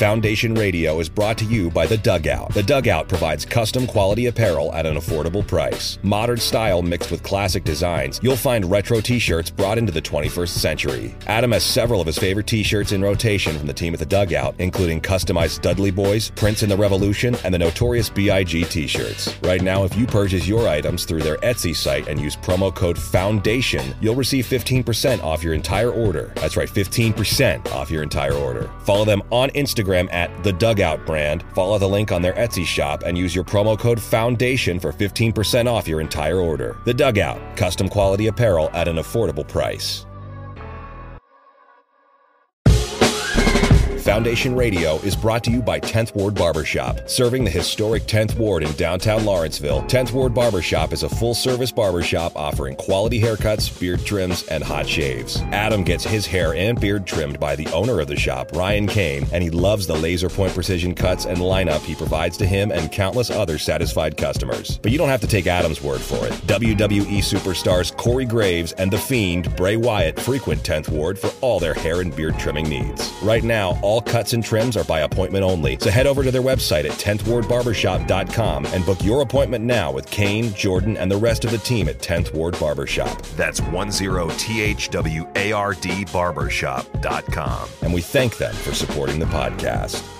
Foundation Radio is brought to you by The Dugout. The Dugout provides custom quality apparel at an affordable price. Modern style mixed with classic designs, you'll find retro t shirts brought into the 21st century. Adam has several of his favorite t shirts in rotation from the team at The Dugout, including customized Dudley Boys, Prince and the Revolution, and the notorious B.I.G. t shirts. Right now, if you purchase your items through their Etsy site and use promo code FOUNDATION, you'll receive 15% off your entire order. That's right, 15% off your entire order. Follow them on Instagram at the Dugout brand. Follow the link on their Etsy shop and use your promo code FOUNDATION for 15% off your entire order. The Dugout, custom quality apparel at an affordable price. Foundation Radio is brought to you by 10th Ward Barbershop. Serving the historic 10th Ward in downtown Lawrenceville, 10th Ward Barbershop is a full service barbershop offering quality haircuts, beard trims, and hot shaves. Adam gets his hair and beard trimmed by the owner of the shop, Ryan Kane, and he loves the laser point precision cuts and lineup he provides to him and countless other satisfied customers. But you don't have to take Adam's word for it. WWE superstars Corey Graves and The Fiend, Bray Wyatt, frequent 10th Ward for all their hair and beard trimming needs. Right now, all cuts and trims are by appointment only. So head over to their website at 10thwardbarbershop.com and book your appointment now with Kane, Jordan, and the rest of the team at 10th Ward Barbershop. That's 10THWARD barbershop.com. And we thank them for supporting the podcast.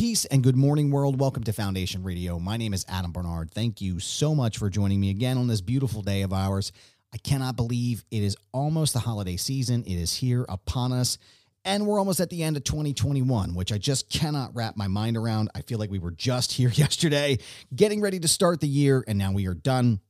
Peace and good morning, world. Welcome to Foundation Radio. My name is Adam Barnard. Thank you so much for joining me again on this beautiful day of ours. I cannot believe it is almost the holiday season. It is here upon us, and we're almost at the end of 2021, which I just cannot wrap my mind around. I feel like we were just here yesterday, getting ready to start the year, and now we are done.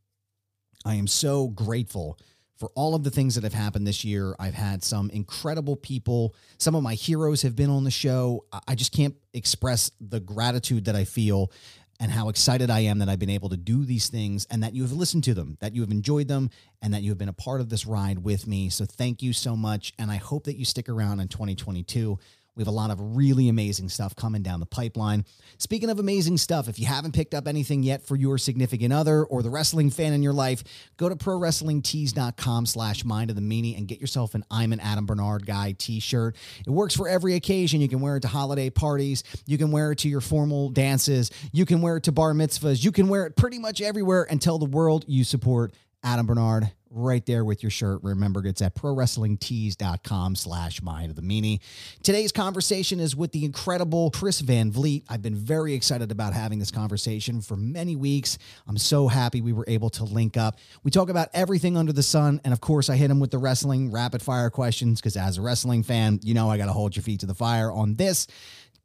I am so grateful for all of the things that have happened this year. I've had some incredible people. Some of my heroes have been on the show. I just can't express the gratitude that I feel and how excited I am that I've been able to do these things and that you have listened to them, that you have enjoyed them, and that you have been a part of this ride with me. So thank you so much. And I hope that you stick around in 2022. We have a lot of really amazing stuff coming down the pipeline. Speaking of amazing stuff, if you haven't picked up anything yet for your significant other or the wrestling fan in your life, go to prowrestlingtees.com slash mind of the meanie and get yourself an I'm an Adam Barnard guy t-shirt. It works for every occasion. You can wear it to holiday parties. You can wear it to your formal dances. You can wear it to bar mitzvahs. You can wear it pretty much everywhere and tell the world you support Adam Barnard right there with your shirt. Remember, it's at prowrestlingtees.com slash mind of the meanie. Today's conversation is with the incredible Chris Van Vliet. I've been very excited about having this conversation for many weeks. I'm so happy we were able to link up. We talk about everything under the sun. And of course, I hit him with the wrestling rapid fire questions because as a wrestling fan, you know I got to hold your feet to the fire on this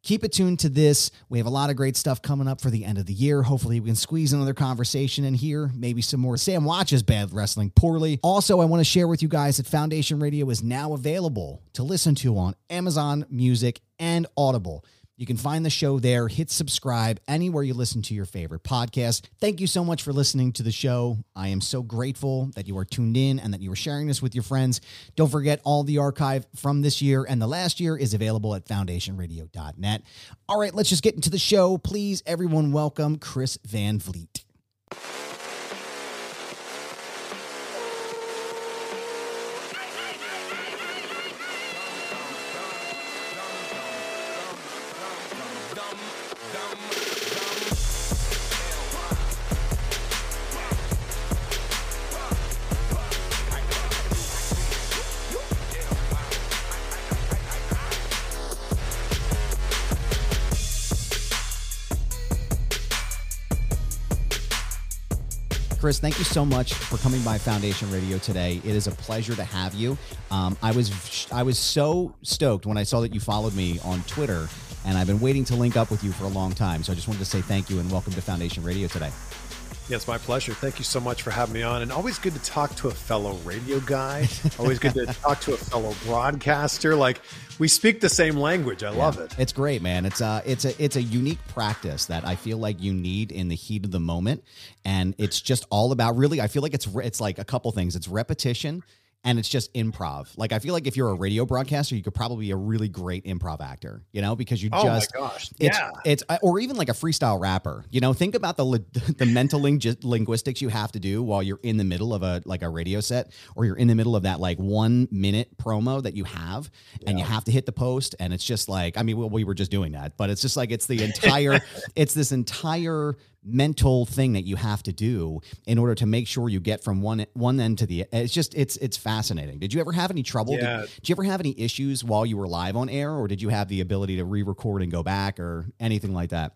keep it tuned to this. We have a lot of great stuff coming up for the end of the year. Hopefully, we can squeeze another conversation in here, maybe some more. Sam watches bad wrestling poorly. Also, I want to share with you guys that Foundation Radio is now available to listen to on Amazon Music and Audible. You can find the show there. Hit subscribe anywhere you listen to your favorite podcast. Thank you so much for listening to the show. I am so grateful that you are tuned in and that you are sharing this with your friends. Don't forget, all the archive from this year and the last year is available at foundationradio.net. All right, let's just get into the show. Please, everyone, welcome Chris Van Vliet. Chris, thank you so much for coming by Foundation Radio today. It is a pleasure to have you. Um, I was I was so stoked when I saw that you followed me on Twitter, and I've been waiting to link up with you for a long time. So I just wanted to say thank you and welcome to Foundation Radio today. Yeah, it's my pleasure. Thank you so much for having me on. And always good to talk to a fellow radio guy. always good to talk to a fellow broadcaster. Like we speak the same language. I love it. It's great, man. It's a it's a it's a unique practice that I feel like you need in the heat of the moment, and it's just all about really. I feel like it's it's like a couple things. It's repetition and it's just improv. Like I feel like if you're a radio broadcaster, you could probably be a really great improv actor, you know, because you oh just my gosh, it's, yeah, it's uh, or even like a freestyle rapper. You know, think about the the mental ling- linguistics you have to do while you're in the middle of a like a radio set, or you're in the middle of that like one minute promo that you have, yeah. and you have to hit the post, and it's just like I mean, well, we were just doing that, but it's just like it's the entire, it's this entire mental thing that you have to do in order to make sure you get from one one end to the it's just it's it's fascinating. Did you ever have any trouble? Yeah. did, did, you ever have any issues while you were live on air or did you have the ability to re-record and go back or anything like that?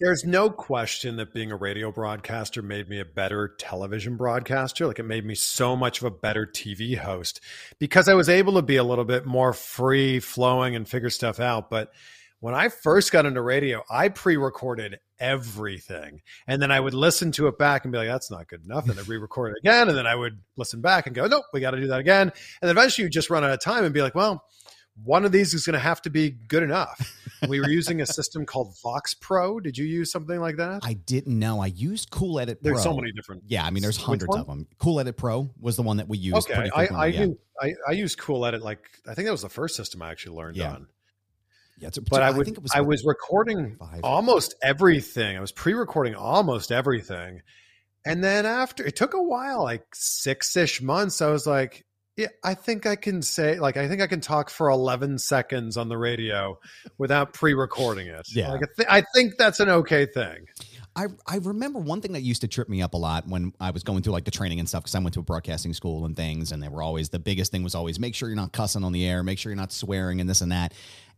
There's no question that being a radio broadcaster made me a better television broadcaster. Like it made me so much of a better tv host because i was able to be a little bit more free flowing and figure stuff out. But when I first got into radio, I pre recorded everything. And then I would listen to it back and be like, that's not good enough. And then re record it again. And then I would listen back and go, nope, we got to do that again. And eventually you just run out of time and be like, well, one of these is going to have to be good enough. we were using a system called Vox Pro. Did you use something like that? I didn't know. I used Cool Edit Pro. There's so many different. Yeah, I mean, there's hundreds of them. Cool Edit Pro was the one that we used. Okay, I I, yeah. I I used Cool Edit like I think that was the first system I actually learned yeah. on. Yeah, a, but I, would, I, was, I was recording five. almost everything. I was pre-recording almost everything, and then after it took a while, like six ish months, I was like, yeah, I think I can say like I think I can talk for eleven seconds on the radio without pre-recording it. Yeah, like I, th- I think that's an okay thing. I, I remember one thing that used to trip me up a lot when I was going through like the training and stuff because I went to a broadcasting school and things and they were always the biggest thing was always make sure you're not cussing on the air, make sure you're not swearing and this and that.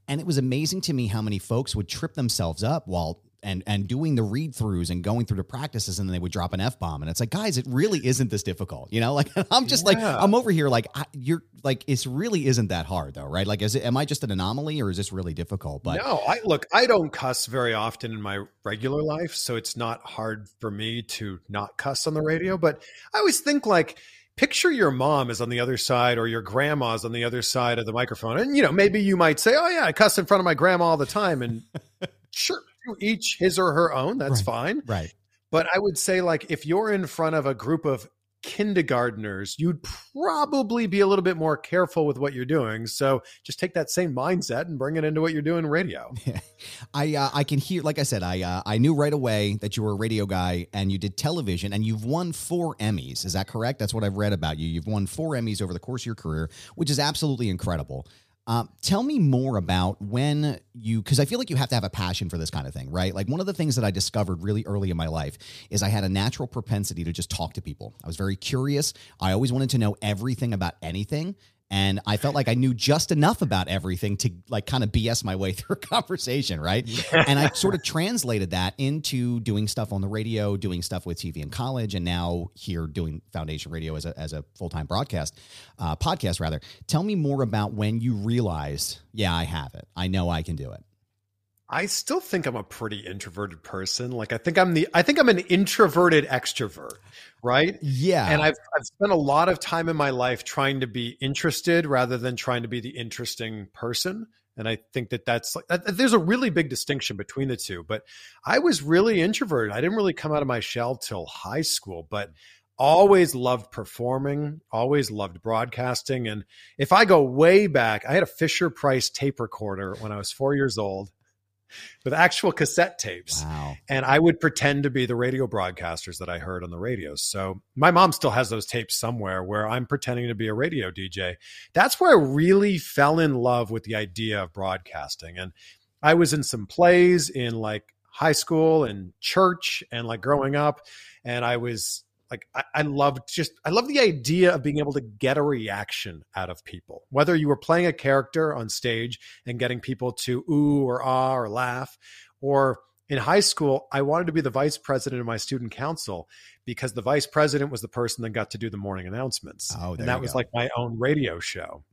And it was amazing to me how many folks would trip themselves up while and and doing the read throughs and going through the practices and then they would drop an f bomb and it's like guys it really isn't this difficult you know? Like I'm just yeah. like I'm over here like I, you're like it really isn't that hard though right? Like is it am I just an anomaly or is this really difficult? But no I look I don't cuss very often in my regular life so it's not hard for me to not cuss on the radio. But I always think like picture your mom is on the other side or your grandma's on the other side of the microphone. And, you know, maybe you might say, oh, yeah, I cuss in front of my grandma all the time. And sure, each his or her own. That's right. fine. Right. But I would say, like, if you're in front of a group of kindergartners, you'd probably be a little bit more careful with what you're doing. So just take that same mindset and bring it into what you're doing radio. I uh, I can hear, like I said, I uh, I knew right away that you were a radio guy and you did television and you've won four Emmys. Is that correct? That's what I've read about you. You've won four Emmys over the course of your career, which is absolutely incredible. Um, tell me more about when you, because I feel like you have to have a passion for this kind of thing, right? Like one of the things that I discovered really early in my life is I had a natural propensity to just talk to people. I was very curious. I always wanted to know everything about anything and I felt like I knew just enough about everything to like kind of BS my way through a conversation, right? Yeah. And I sort of translated that into doing stuff on the radio, doing stuff with TV in college, and now here doing Foundation Radio as a as a full time broadcast uh, podcast rather. Tell me more about when you realized, yeah, I have it. I know I can do it. I still think I'm a pretty introverted person. Like I think I'm the I think I'm an introverted extrovert, right? Yeah. And I've I've spent a lot of time in my life trying to be interested rather than trying to be the interesting person. And I think that that's like that, there's a really big distinction between the two. But I was really introverted. I didn't really come out of my shell till high school, but always loved performing, always loved broadcasting. And if I go way back, I had a Fisher Price tape recorder when I was four years old with actual cassette tapes. Wow. And I would pretend to be the radio broadcasters that I heard on the radios. So my mom still has those tapes somewhere where I'm pretending to be a radio DJ. That's where I really fell in love with the idea of broadcasting. And I was in some plays in like high school and church and like growing up. And I was like I, I loved just I love the idea of being able to get a reaction out of people. Whether you were playing a character on stage and getting people to ooh or ah or laugh, or in high school, I wanted to be the vice president of my student council because the vice president was the person that got to do the morning announcements. Oh, and that was go. like my own radio show.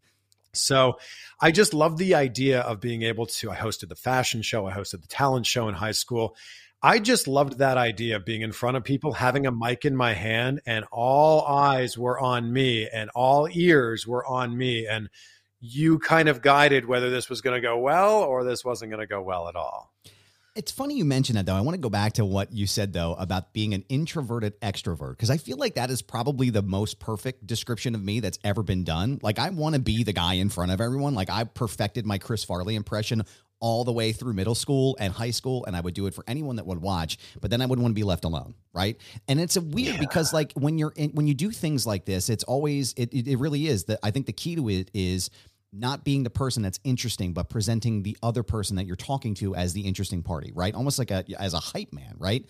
So I just love the idea of being able to. I hosted the fashion show, I hosted the talent show in high school. I just loved that idea of being in front of people, having a mic in my hand, and all eyes were on me and all ears were on me. And you kind of guided whether this was going to go well or this wasn't going to go well at all. It's funny you mentioned that though. I want to go back to what you said though about being an introverted extrovert because I feel like that is probably the most perfect description of me that's ever been done. Like I want to be the guy in front of everyone. Like I perfected my Chris Farley impression all the way through middle school and high school and I would do it for anyone that would watch, but then I wouldn't want to be left alone, right? And it's a weird yeah. because like when you're in, when you do things like this, it's always it it really is that I think the key to it is not being the person that's interesting, but presenting the other person that you're talking to as the interesting party, right? Almost like a as a hype man, right?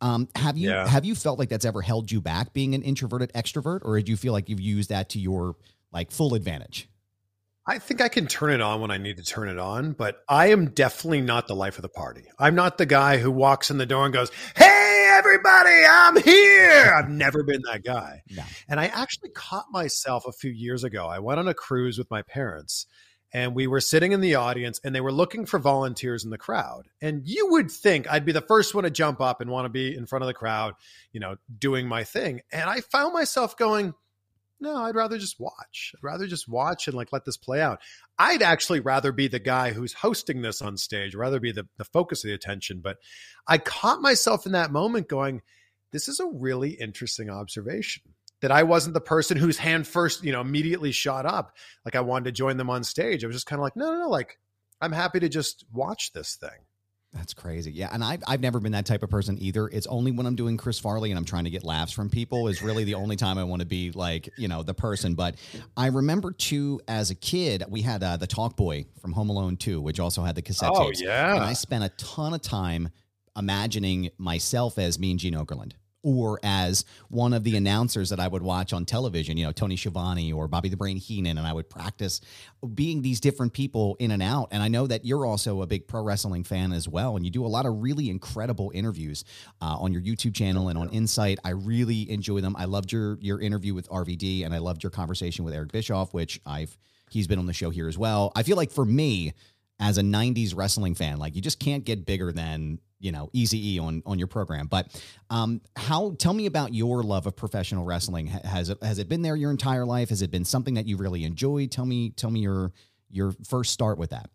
Um, have you yeah. have you felt like that's ever held you back being an introverted extrovert, or do you feel like you've used that to your like full advantage? I think I can turn it on when I need to turn it on, but I am definitely not the life of the party. I'm not the guy who walks in the door and goes, Hey, everybody, I'm here. I've never been that guy. No. And I actually caught myself a few years ago. I went on a cruise with my parents and we were sitting in the audience and they were looking for volunteers in the crowd. And you would think I'd be the first one to jump up and want to be in front of the crowd, you know, doing my thing. And I found myself going, no, I'd rather just watch. I'd rather just watch and like let this play out. I'd actually rather be the guy who's hosting this on stage, rather be the, the focus of the attention. But I caught myself in that moment going, this is a really interesting observation that I wasn't the person whose hand first, you know, immediately shot up. Like I wanted to join them on stage. I was just kind of like, no, no, no, like I'm happy to just watch this thing. That's crazy. Yeah. And I've, I've never been that type of person either. It's only when I'm doing Chris Farley and I'm trying to get laughs from people is really the only time I want to be like, you know, the person. But I remember too, as a kid, we had uh, the Talk Boy from Home Alone 2, which also had the cassette oh, tapes. yeah. And I spent a ton of time imagining myself as me and Gene Okerlund or as one of the announcers that I would watch on television, you know, Tony Schiavone or Bobby the Brain Heenan, and I would practice being these different people in and out. And I know that you're also a big pro wrestling fan as well, and you do a lot of really incredible interviews uh, on your YouTube channel and on Insight. I really enjoy them. I loved your your interview with RVD, and I loved your conversation with Eric Bischoff, which I've he's been on the show here as well. I feel like for me as a 90s wrestling fan like you just can't get bigger than you know easy e on on your program but um how tell me about your love of professional wrestling has it has it been there your entire life has it been something that you really enjoyed tell me tell me your your first start with that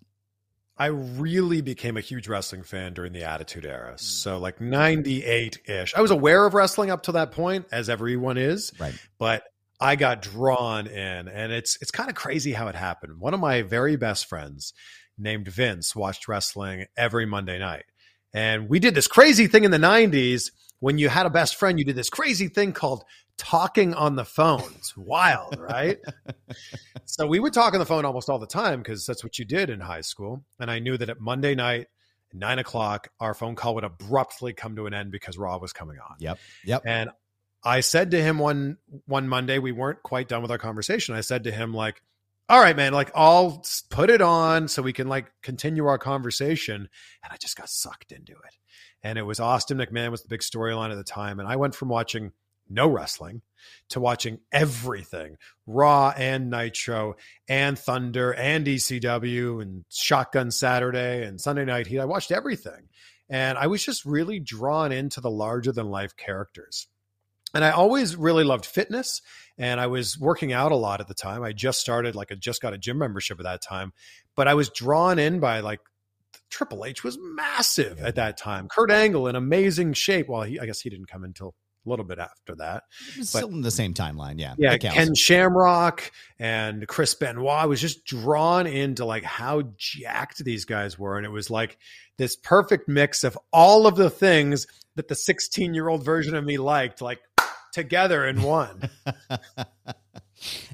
I really became a huge wrestling fan during the Attitude Era. So, like 98 ish. I was aware of wrestling up to that point, as everyone is. Right. But I got drawn in, and it's it's kind of crazy how it happened. One of my very best friends named Vince watched wrestling every Monday night. And we did this crazy thing in the 90s when you had a best friend, you did this crazy thing called talking on the phone. It's wild, right? so we would talk on the phone almost all the time because that's what you did in high school. And I knew that at Monday night, nine o'clock, our phone call would abruptly come to an end because Raw was coming on. Yep. Yep. And I said to him one one Monday, we weren't quite done with our conversation. I said to him, like, all right, man, like I'll put it on so we can like continue our conversation. And I just got sucked into it. And it was Austin McMahon was the big storyline at the time. And I went from watching no wrestling to watching everything Raw and Nitro and Thunder and ECW and Shotgun Saturday and Sunday Night Heat. I watched everything. And I was just really drawn into the larger than life characters. And I always really loved fitness and I was working out a lot at the time. I just started, like, I just got a gym membership at that time, but I was drawn in by like Triple H was massive at that time. Kurt Angle in amazing shape. Well, he, I guess he didn't come until a little bit after that. But, still in the same timeline, yeah. Yeah, Ken Shamrock and Chris Benoit I was just drawn into like how jacked these guys were. And it was like this perfect mix of all of the things that the 16 year old version of me liked, like together in one.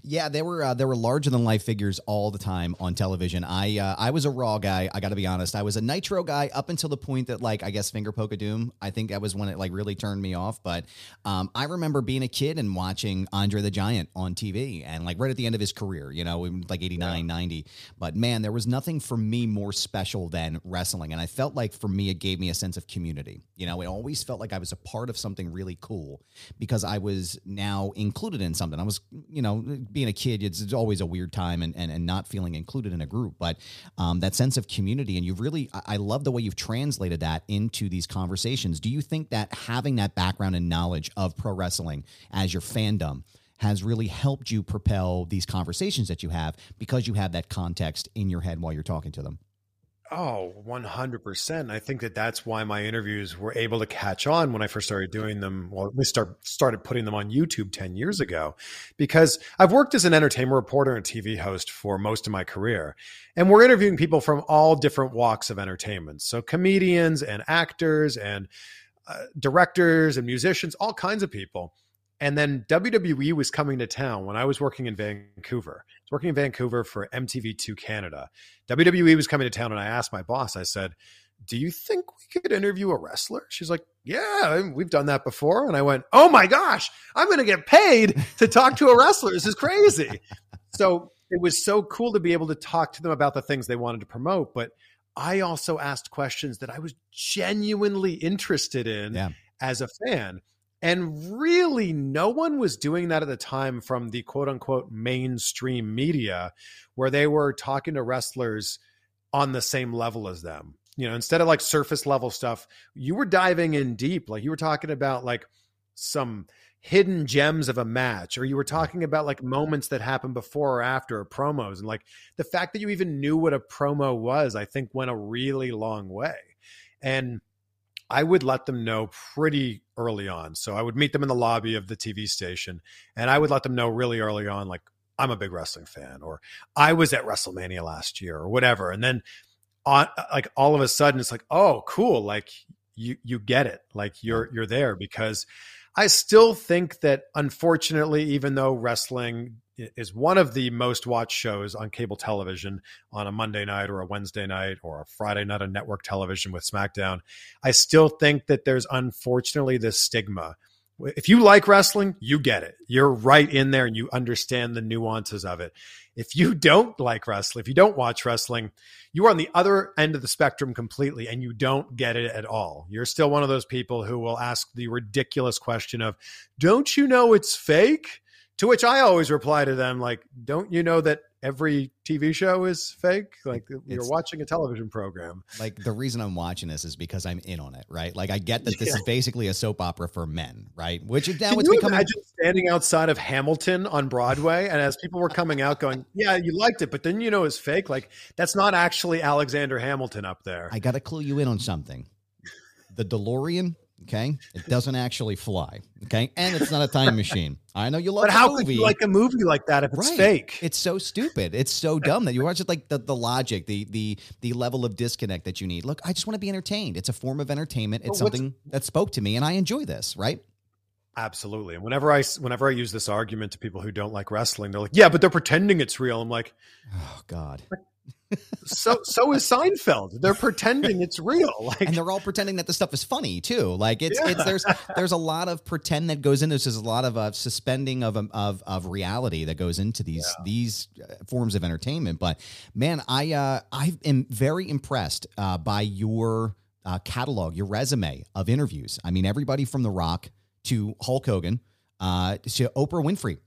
Yeah, they were uh, there were larger than life figures all the time on television. I uh, I was a Raw guy. I got to be honest. I was a Nitro guy up until the point that like I guess Finger Poke Doom. I think that was when it like really turned me off. But um, I remember being a kid and watching Andre the Giant on TV and like right at the end of his career, you know, like 89, yeah. 90. But man, there was nothing for me more special than wrestling, and I felt like for me it gave me a sense of community. You know, it always felt like I was a part of something really cool because I was now included in something. I was, you know being a kid, it's, it's always a weird time and, and, and not feeling included in a group. But um, that sense of community, and you've really, I love the way you've translated that into these conversations. Do you think that having that background and knowledge of pro wrestling as your fandom has really helped you propel these conversations that you have because you have that context in your head while you're talking to them? Oh, 100%. I think that that's why my interviews were able to catch on when I first started doing them. Well, we start, started putting them on YouTube 10 years ago because I've worked as an entertainment reporter and TV host for most of my career. And we're interviewing people from all different walks of entertainment. So comedians and actors and uh, directors and musicians, all kinds of people. And then WWE was coming to town when I was working in Vancouver. I was working in Vancouver for MTV2 Canada. WWE was coming to town, and I asked my boss, I said, Do you think we could interview a wrestler? She's like, Yeah, we've done that before. And I went, Oh my gosh, I'm going to get paid to talk to a wrestler. This is crazy. so it was so cool to be able to talk to them about the things they wanted to promote. But I also asked questions that I was genuinely interested in yeah. as a fan. And really, no one was doing that at the time from the quote unquote mainstream media, where they were talking to wrestlers on the same level as them. You know, instead of like surface level stuff, you were diving in deep. Like you were talking about like some hidden gems of a match, or you were talking about like moments that happened before or after, or promos. And like the fact that you even knew what a promo was, I think went a really long way. And I would let them know pretty early on. So I would meet them in the lobby of the TV station and I would let them know really early on, like, I'm a big wrestling fan, or I was at WrestleMania last year, or whatever. And then on like all of a sudden it's like, oh, cool. Like you you get it. Like you're you're there because I still think that unfortunately, even though wrestling is one of the most watched shows on cable television on a Monday night or a Wednesday night or a Friday night on network television with SmackDown. I still think that there's unfortunately this stigma. If you like wrestling, you get it. You're right in there and you understand the nuances of it. If you don't like wrestling, if you don't watch wrestling, you are on the other end of the spectrum completely and you don't get it at all. You're still one of those people who will ask the ridiculous question of, Don't you know it's fake? To which I always reply to them like, "Don't you know that every TV show is fake? Like you're it's, watching a television program." Like the reason I'm watching this is because I'm in on it, right? Like I get that this yeah. is basically a soap opera for men, right? Which is now Can it's you becoming. Imagine standing outside of Hamilton on Broadway, and as people were coming out, going, "Yeah, you liked it, but then you know it's fake." Like that's not actually Alexander Hamilton up there. I got to clue you in on something. The DeLorean Okay, it doesn't actually fly. Okay, and it's not a time machine. I know you love. But how movie. could you like a movie like that if it's right. fake? It's so stupid. It's so dumb that you watch it like the, the logic, the the the level of disconnect that you need. Look, I just want to be entertained. It's a form of entertainment. It's well, something that spoke to me, and I enjoy this. Right. Absolutely. And whenever I whenever I use this argument to people who don't like wrestling, they're like, "Yeah, but they're pretending it's real." I'm like, "Oh God." So so is Seinfeld. They're pretending it's real, like, and they're all pretending that the stuff is funny too. Like it's yeah. it's there's there's a lot of pretend that goes into this. There's a lot of uh, suspending of um, of of reality that goes into these yeah. these uh, forms of entertainment. But man, I uh, I am very impressed uh, by your uh, catalog, your resume of interviews. I mean, everybody from The Rock to Hulk Hogan uh, to Oprah Winfrey.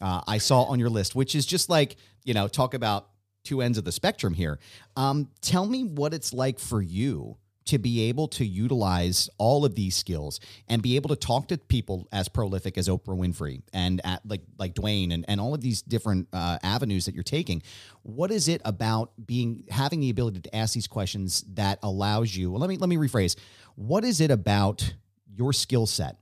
I saw on your list, which is just like you know, talk about two ends of the spectrum here. Um, tell me what it's like for you to be able to utilize all of these skills and be able to talk to people as prolific as Oprah Winfrey and at like like Dwayne and, and all of these different uh, avenues that you're taking. What is it about being having the ability to ask these questions that allows you? Well, let me let me rephrase. What is it about your skill set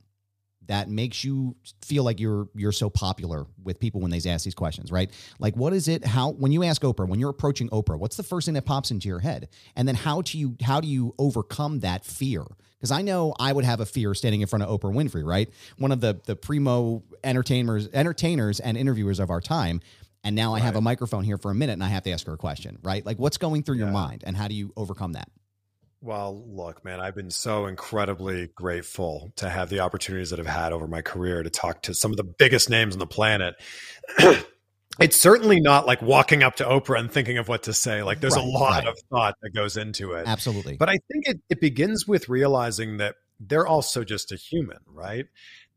that makes you feel like you're you're so popular with people when they ask these questions, right? Like what is it how when you ask Oprah, when you're approaching Oprah, what's the first thing that pops into your head? And then how do you how do you overcome that fear? Because I know I would have a fear standing in front of Oprah Winfrey, right? One of the the primo entertainers entertainers and interviewers of our time. And now I have a microphone here for a minute and I have to ask her a question, right? Like what's going through yeah. your mind and how do you overcome that? Well, look, man, I've been so incredibly grateful to have the opportunities that I've had over my career to talk to some of the biggest names on the planet. it's certainly not like walking up to Oprah and thinking of what to say. Like there's right, a lot right. of thought that goes into it. Absolutely. But I think it, it begins with realizing that they're also just a human, right?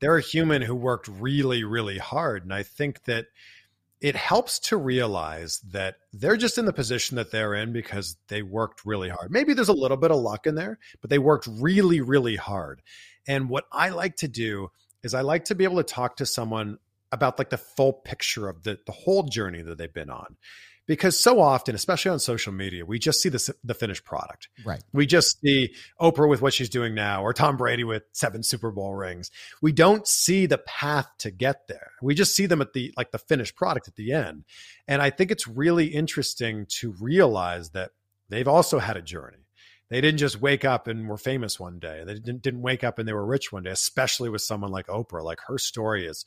they're a human who worked really, really hard. And I think that it helps to realize that they're just in the position that they're in because they worked really hard. Maybe there's a little bit of luck in there, but they worked really, really hard. And what I like to do is I like to be able to talk to someone about like the full picture of the the whole journey that they've been on because so often, especially on social media, we just see the, the finished product. Right. We just see Oprah with what she's doing now, or Tom Brady with seven Super Bowl rings. We don't see the path to get there. We just see them at the like the finished product at the end. And I think it's really interesting to realize that they've also had a journey. They didn't just wake up and were famous one day. They didn't, didn't wake up and they were rich one day, especially with someone like Oprah. Like her story is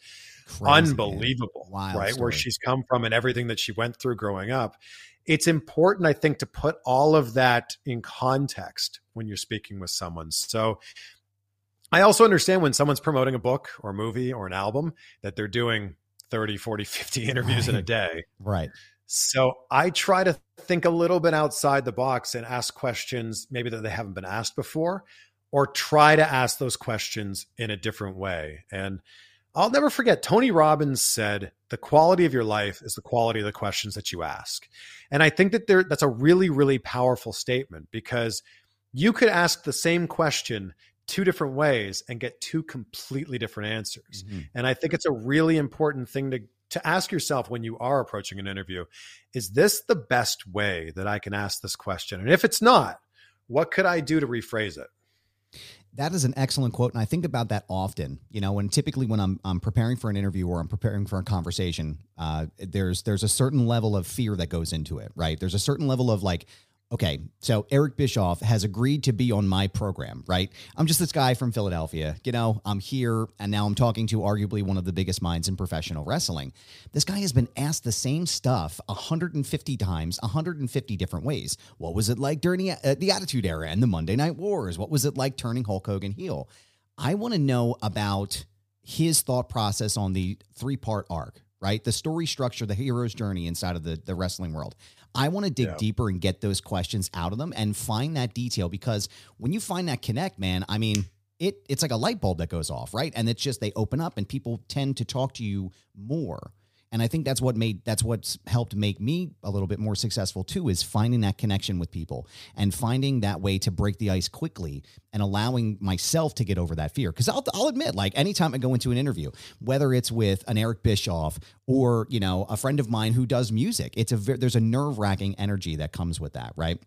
Crazy, unbelievable, right? Story. Where she's come from and everything that she went through growing up. It's important, I think, to put all of that in context when you're speaking with someone. So I also understand when someone's promoting a book or a movie or an album that they're doing 30, 40, 50 interviews right. in a day. Right. So I try to think a little bit outside the box and ask questions maybe that they haven't been asked before, or try to ask those questions in a different way. And I'll never forget Tony Robbins said, "The quality of your life is the quality of the questions that you ask." And I think that there that's a really really powerful statement because you could ask the same question two different ways and get two completely different answers. Mm-hmm. And I think it's a really important thing to to ask yourself when you are approaching an interview is this the best way that I can ask this question? And if it's not, what could I do to rephrase it? That is an excellent quote, and I think about that often. You know, when typically when I'm I'm preparing for an interview or I'm preparing for a conversation, uh, there's there's a certain level of fear that goes into it, right? There's a certain level of like, okay, so Eric Bischoff has agreed to be on my program, right? I'm just this guy from Philadelphia. You know, I'm here and now I'm talking to arguably one of the biggest minds in professional wrestling. This guy has been asked the same stuff 150 times, 150 different ways. What was it like during the, uh, the Attitude Era and the Monday Night Wars? What was it like turning Hulk Hogan heel? I want to know about his thought process on the three part arc, right? The story structure, the hero's journey inside of the, the wrestling world. I want to dig yeah. deeper and get those questions out of them and find that detail because when you find that connect, man, I mean, it it's like a light bulb that goes off, right? And it's just they open up and people tend to talk to you more. And I think that's what made that's what's helped make me a little bit more successful too is finding that connection with people and finding that way to break the ice quickly and allowing myself to get over that fear. Because I'll, I'll admit, like anytime I go into an interview, whether it's with an Eric Bischoff or you know a friend of mine who does music, it's a there's a nerve wracking energy that comes with that, right?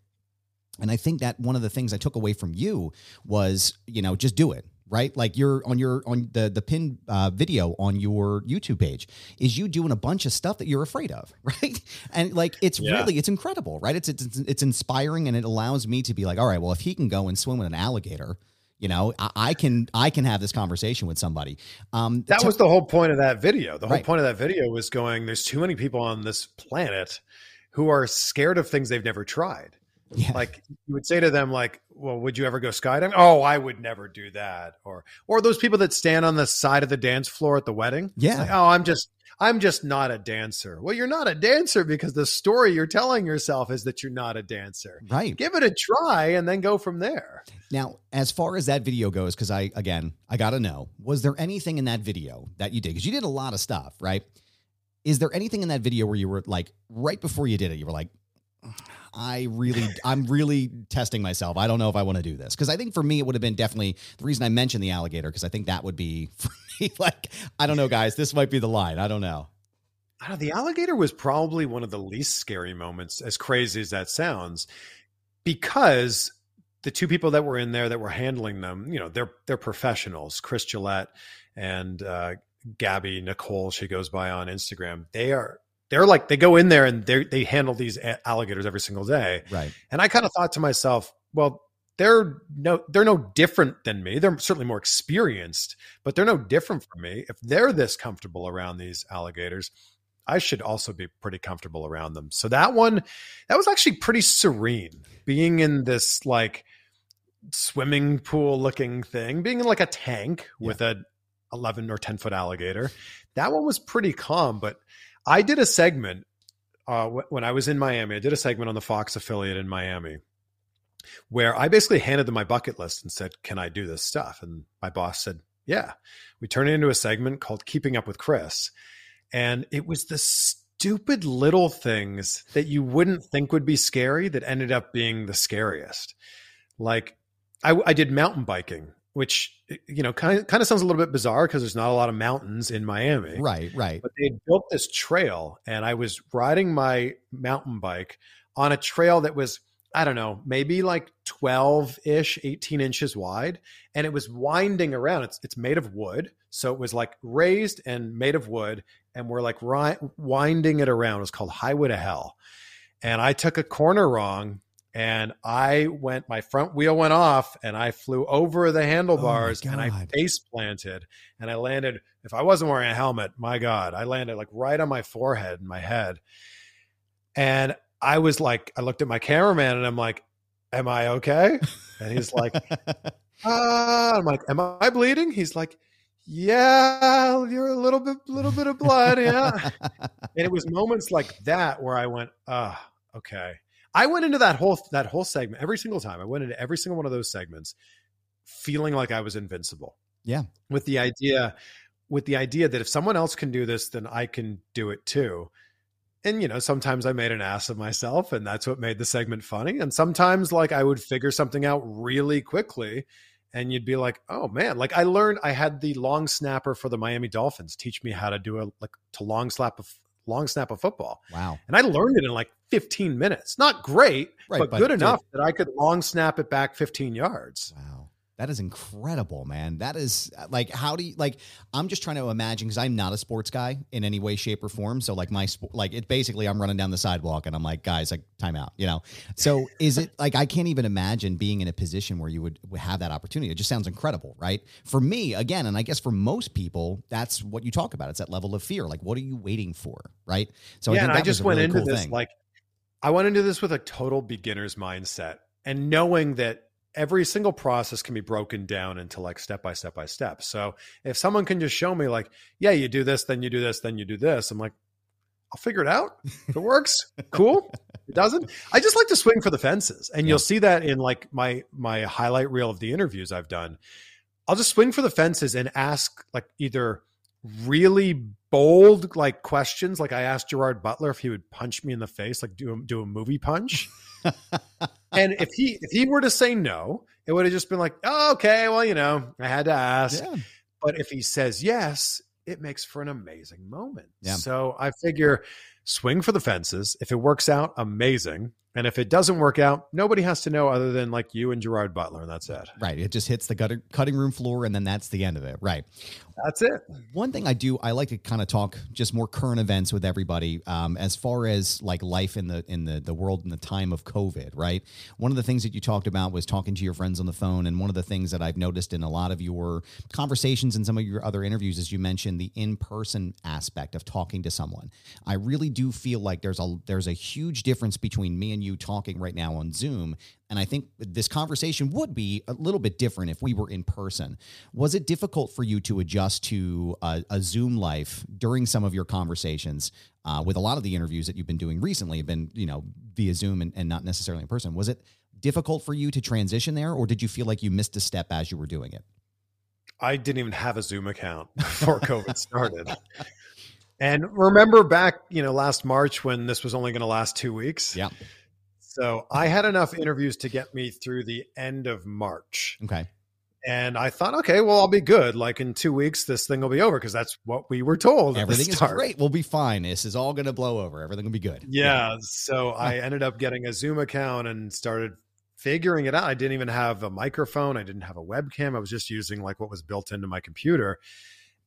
And I think that one of the things I took away from you was, you know, just do it right? Like you're on your on the the pin uh, video on your YouTube page is you doing a bunch of stuff that you're afraid of, right? And like it's yeah. really it's incredible, right? It's, it's it's inspiring and it allows me to be like, all right, well, if he can go and swim with an alligator. You know, I, I can I can have this conversation with somebody. Um, that was the whole point of that video. The whole right. point of that video was going. There's too many people on this planet who are scared of things they've never tried. Yeah. Like you would say to them, like, "Well, would you ever go skydiving?" Oh, I would never do that. Or, or those people that stand on the side of the dance floor at the wedding. Yeah. Like, oh, I'm just, I'm just not a dancer. Well, you're not a dancer because the story you're telling yourself is that you're not a dancer. Right. Give it a try and then go from there. Now, as far as that video goes, because I, again, I got to know, was there anything in that video that you did? Because you did a lot of stuff, right? Is there anything in that video where you were like, right before you did it, you were like, I really, I'm really testing myself. I don't know if I want to do this because I think for me it would have been definitely the reason I mentioned the alligator because I think that would be for me. Like, I don't know, guys. This might be the line. I don't know. I the alligator was probably one of the least scary moments, as crazy as that sounds, because the two people that were in there that were handling them, you know, they're they're professionals. Chris Gillette and uh, Gabby Nicole, she goes by on Instagram. They are they're like they go in there and they they handle these alligators every single day. Right. And I kind of thought to myself, well, they're no they're no different than me. They're certainly more experienced, but they're no different from me. If they're this comfortable around these alligators, I should also be pretty comfortable around them. So that one that was actually pretty serene being in this like swimming pool looking thing, being in like a tank yeah. with a 11 or 10 foot alligator. That one was pretty calm, but I did a segment uh, when I was in Miami. I did a segment on the Fox affiliate in Miami where I basically handed them my bucket list and said, "Can I do this stuff?" And my boss said, Yeah. We turned it into a segment called Keeping Up with Chris. And it was the stupid little things that you wouldn't think would be scary that ended up being the scariest. Like I, I did mountain biking, which eh, you know kind of, kind of sounds a little bit bizarre because there's not a lot of mountains in Miami. Right, right. But they built this trail, and I was riding my mountain bike on a trail that was I don't know, maybe like 12 ish, 18 inches wide. And it was winding around. It's, it's made of wood. So it was like raised and made of wood. And we're like ri- winding it around. It was called Highway to Hell. And I took a corner wrong and I went, my front wheel went off and I flew over the handlebars Oh and I face planted and I landed. If I wasn't wearing a helmet, my God, I landed like right on my forehead and my head. And I was like, I looked at my cameraman and I'm like, Am I okay? And he's like, Ah, I'm like, Am I bleeding? He's like, Yeah, you're a little bit, little bit of blood. Yeah. and it was moments like that where I went, ah, okay. I went into that whole that whole segment every single time. I went into every single one of those segments feeling like I was invincible. Yeah. With the idea with the idea that if someone else can do this, then I can do it too. And you know, sometimes I made an ass of myself and that's what made the segment funny. And sometimes like I would figure something out really quickly and you'd be like, "Oh man, like I learned I had the long snapper for the Miami Dolphins teach me how to do a like to long slap of long snap of football." wow. And I learned it in like 15 minutes. Not great, Right, but, but good enough that I could long snap it back 15 yards. Wow. That is incredible, man. That is like, how do you like? I'm just trying to imagine because I'm not a sports guy in any way, shape, or form. So, like, my sport, like, it basically, I'm running down the sidewalk and I'm like, guys, like, time out, you know? So, is it like, I can't even imagine being in a position where you would, would have that opportunity. It just sounds incredible, right? For me, again, and I guess for most people, that's what you talk about. It's that level of fear. Like, what are you waiting for, right? So, yeah, and I just went really into cool this thing. like I went into this with a total beginner's mindset and knowing that every single process can be broken down into like step by step by step. So if someone can just show me like, yeah, you do this, then you do this, then you do this, I'm like, I'll figure it out. If it works, cool. It doesn't, I just like to swing for the fences. And Yeah. you'll see that in like my my highlight reel of the interviews I've done. I'll just swing for the fences and ask like either really bold like questions like I asked Gerard Butler if he would punch me in the face like do a, do a movie punch. and if he if he were to say no, it would have just been like, oh, okay, well, you know, I had to ask. yeah. But if he says yes, it makes for an amazing moment. Yeah. So I figure swing for the fences. If it works out, amazing. And if it doesn't work out, nobody has to know other than like you and Gerard Butler, and that's it. Right. It just hits the gutter, cutting room floor and then that's the end of it. Right. That's it. One thing I do, I like to kind of talk just more current events with everybody, um, as far as like life in the in the the world in the time of COVID. Right. One of the things that you talked about was talking to your friends on the phone, and one of the things that I've noticed in a lot of your conversations and some of your other interviews is you mentioned the in person aspect of talking to someone. I really do feel like there's a there's a huge difference between me and you talking right now on Zoom and I think this conversation would be a little bit different if we were in person. Was it difficult for you to adjust to a, a Zoom life during some of your conversations? Uh, with a lot of the interviews that you've been doing recently, have been you know via Zoom and, and not necessarily in person. Was it difficult for you to transition there, or did you feel like you missed a step as you were doing it? I didn't even have a Zoom account before COVID started. And remember back, you know, last March when this was only going to last two weeks. Yeah. So I had enough interviews to get me through the end of March. Okay. And I thought, okay, well, I'll be good. Like in two weeks, this thing will be over because that's what we were told. Everything is great. We'll be fine. This is all going to blow over. Everything will be good. Yeah. So I ended up getting a Zoom account and started figuring it out. I didn't even have a microphone. I didn't have a webcam. I was just using like what was built into my computer.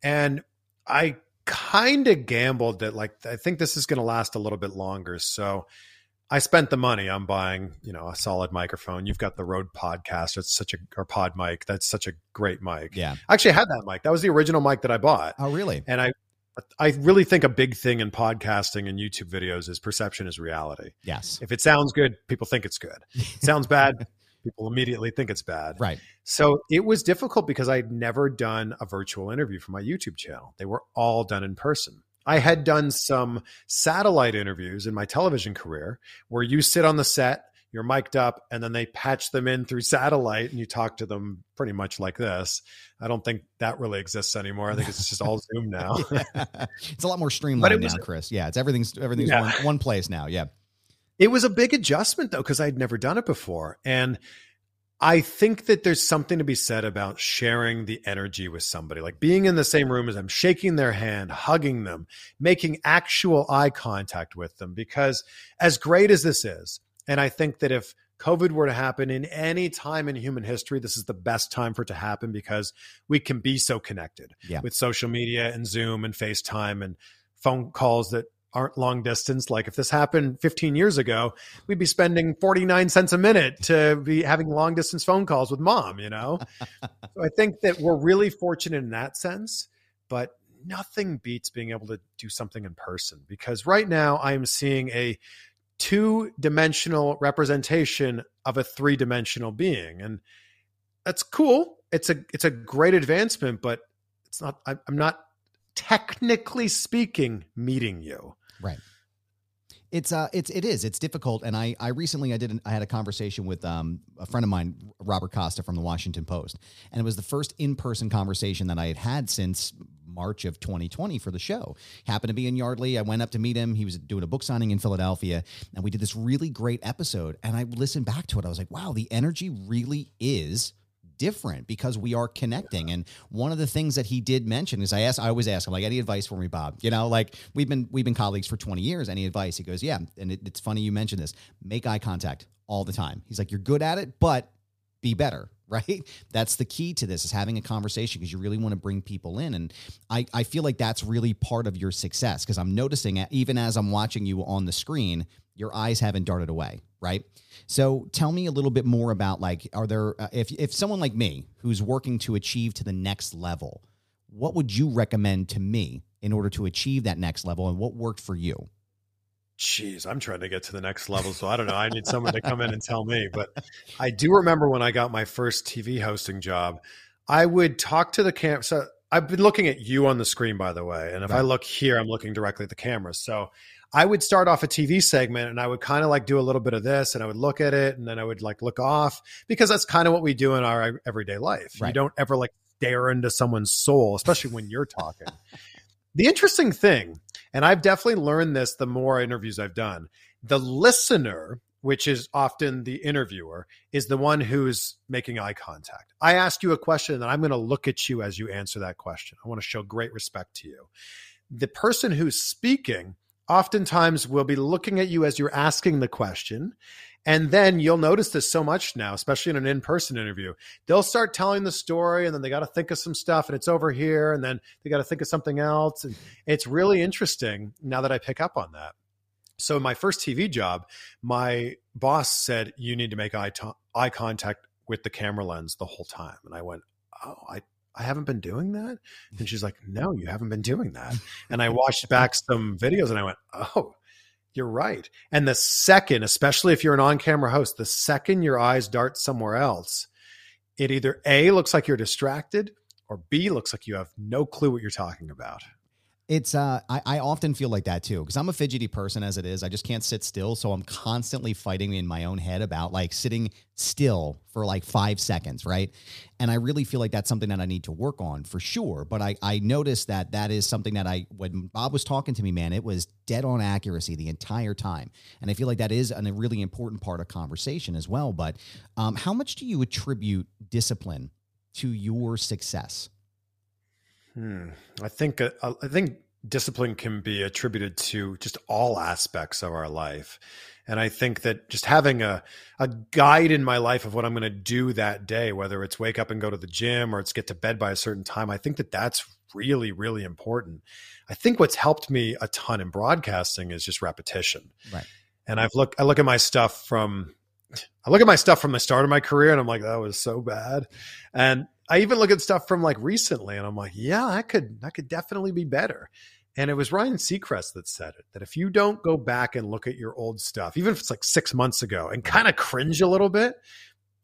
And I kind of gambled that like I think this is going to last a little bit longer. So I spent the money on buying, you know, a solid microphone. You've got the Rode Podcast. It's such a or Pod mic. That's such a great mic. Yeah. I actually, had that mic. That was the original mic that I bought. Oh, really? And I I really think a big thing in podcasting and YouTube videos is perception is reality. Yes. If it sounds good, people think it's good. It sounds bad, people immediately think it's bad. Right. So it was difficult because I'd never done a virtual interview for my YouTube channel. They were all done in person. I had done some satellite interviews in my television career where you sit on the set, you're mic'd up, and then they patch them in through satellite, and you talk to them pretty much like this. I don't think that really exists anymore. I think it's just all Zoom now. yeah. It's a lot more streamlined was- now, Chris. Yeah, it's everything's everything's Yeah. one, one place now. Yeah. It was a big adjustment though, because I'd never done it before. And I think that there's something to be said about sharing the energy with somebody, like being in the same room as them, shaking their hand, hugging them, making actual eye contact with them. Because as great as this is, and I think that if COVID were to happen in any time in human history, this is the best time for it to happen because we can be so connected Yeah. with social media and Zoom and FaceTime and phone calls that aren't long distance. Like if this happened 15 years ago, we'd be spending 49 cents a minute to be having long distance phone calls with mom, you know? so I think that we're really fortunate in that sense, but nothing beats being able to do something in person because right now I am seeing a two dimensional representation of a three dimensional being. And that's cool. It's a, it's a great advancement, but it's not, I, I'm not technically speaking meeting you. Right. It's uh it's it is it's difficult and I I recently I did an, I had a conversation with um a friend of mine Robert Costa from the Washington Post and it was the first in-person conversation that I had had since March of 2020 for the show. Happened to be in Yardley. I went up to meet him. He was doing a book signing in Philadelphia and we did this really great episode and I listened back to it. I was like, "Wow, the energy really is different because we are connecting. And one of the things that he did mention is I asked, I always ask him, like, any advice for me, Bob? You know, like we've been we've been colleagues for 20 years. Any advice? He goes, Yeah. And it, it's funny you mentioned this. Make eye contact all the time. He's like, You're good at it, but be better. Right. That's the key to this is having a conversation because you really want to bring people in. And I, I feel like that's really part of your success because I'm noticing even as I'm watching you on the screen, your eyes haven't darted away. Right. So tell me a little bit more about like, are there, uh, if, if someone like me who's working to achieve to the next level, what would you recommend to me in order to achieve that next level and what worked for you? Jeez, I'm trying to get to the next level. So I don't know. I need someone to come in and tell me. But I do remember when I got my first TV hosting job, I would talk to the camera. So I've been looking at you on the screen, by the way. And if I look here, I'm looking directly at the camera. So I would start off a TV segment and I would kind of like do a little bit of this and I would look at it and then I would like look off because that's kind of what we do in our everyday life. You don't ever like stare into someone's soul, especially when you're talking. the interesting thing, and I've definitely learned this the more interviews I've done, the listener, which is often the interviewer, is the one who's making eye contact. I ask you a question and I'm going to look at you as you answer that question. I want to show great respect to you. The person who's speaking oftentimes we'll be looking at you as you're asking the question. And then you'll notice this so much now, especially in an in person interview. They'll start telling the story and then they got to think of some stuff and it's over here. And then they got to think of something else. And it's really interesting now that I pick up on that. So, my first TV job, my boss said, You need to make eye, to- eye contact with the camera lens the whole time. And I went, Oh, I, I haven't been doing that. And she's like, No, you haven't been doing that. And I watched back some videos and I went, Oh, you're right. And the second, especially if you're an on camera host, the second your eyes dart somewhere else, it either A looks like you're distracted or B looks like you have no clue what you're talking about. It's uh I, I often feel like that too because I'm a fidgety person as it is. I just can't sit still. So I'm constantly fighting in my own head about like sitting still for like five seconds, right? And I really feel like that's something that I need to work on for sure. But I I noticed that that is something that I when Bob was talking to me, man, it was dead on accuracy the entire time. And I feel like that is an, a really important part of conversation as well. But um, how much do you attribute discipline to your success? Hmm. I think uh, I think discipline can be attributed to just all aspects of our life. And I think that just having a, a guide in my life of what I'm going to do that day, whether it's wake up and go to the gym or it's get to bed by a certain time, I think that that's really, really important. I think what's helped me a ton in broadcasting is just repetition. Right. And I've looked, I look at my stuff from, I look at my stuff from the start of my career and I'm like, that was so bad. And I even look at stuff from like recently and I'm like, yeah, that could, that could definitely be better. And it was Ryan Seacrest that said it that if you don't go back and look at your old stuff, even if it's like six months ago and kind of cringe a little bit,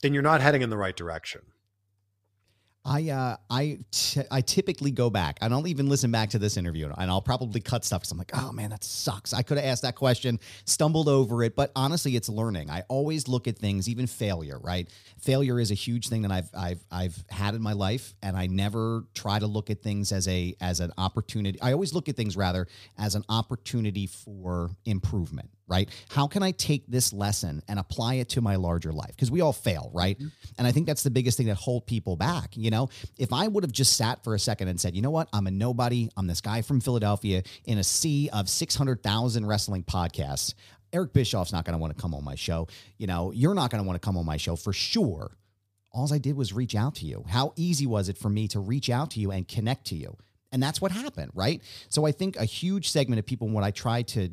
then you're not heading in the right direction. I uh, I t- I typically go back. I don't even listen back to this interview, and I'll probably cut stuff because I'm like, oh man, that sucks. I could have asked that question, stumbled over it, but honestly, it's learning. I always look at things, even failure. Right, failure is a huge thing that I've I've I've had in my life, and I never try to look at things as a as an opportunity. I always look at things rather as an opportunity for improvement right? How can I take this lesson and apply it to my larger life? Because we all fail, right? Mm-hmm. And I think that's the biggest thing that hold people back. You know, if I would have just sat for a second and said, you know what, I'm a nobody. I'm this guy from Philadelphia in a sea of 600,000 wrestling podcasts. Eric Bischoff's not going to want to come on my show. You know, you're not going to want to come on my show for sure. All I did was reach out to you. How easy was it for me to reach out to you and connect to you? And that's what happened, right? So I think a huge segment of people, what I try to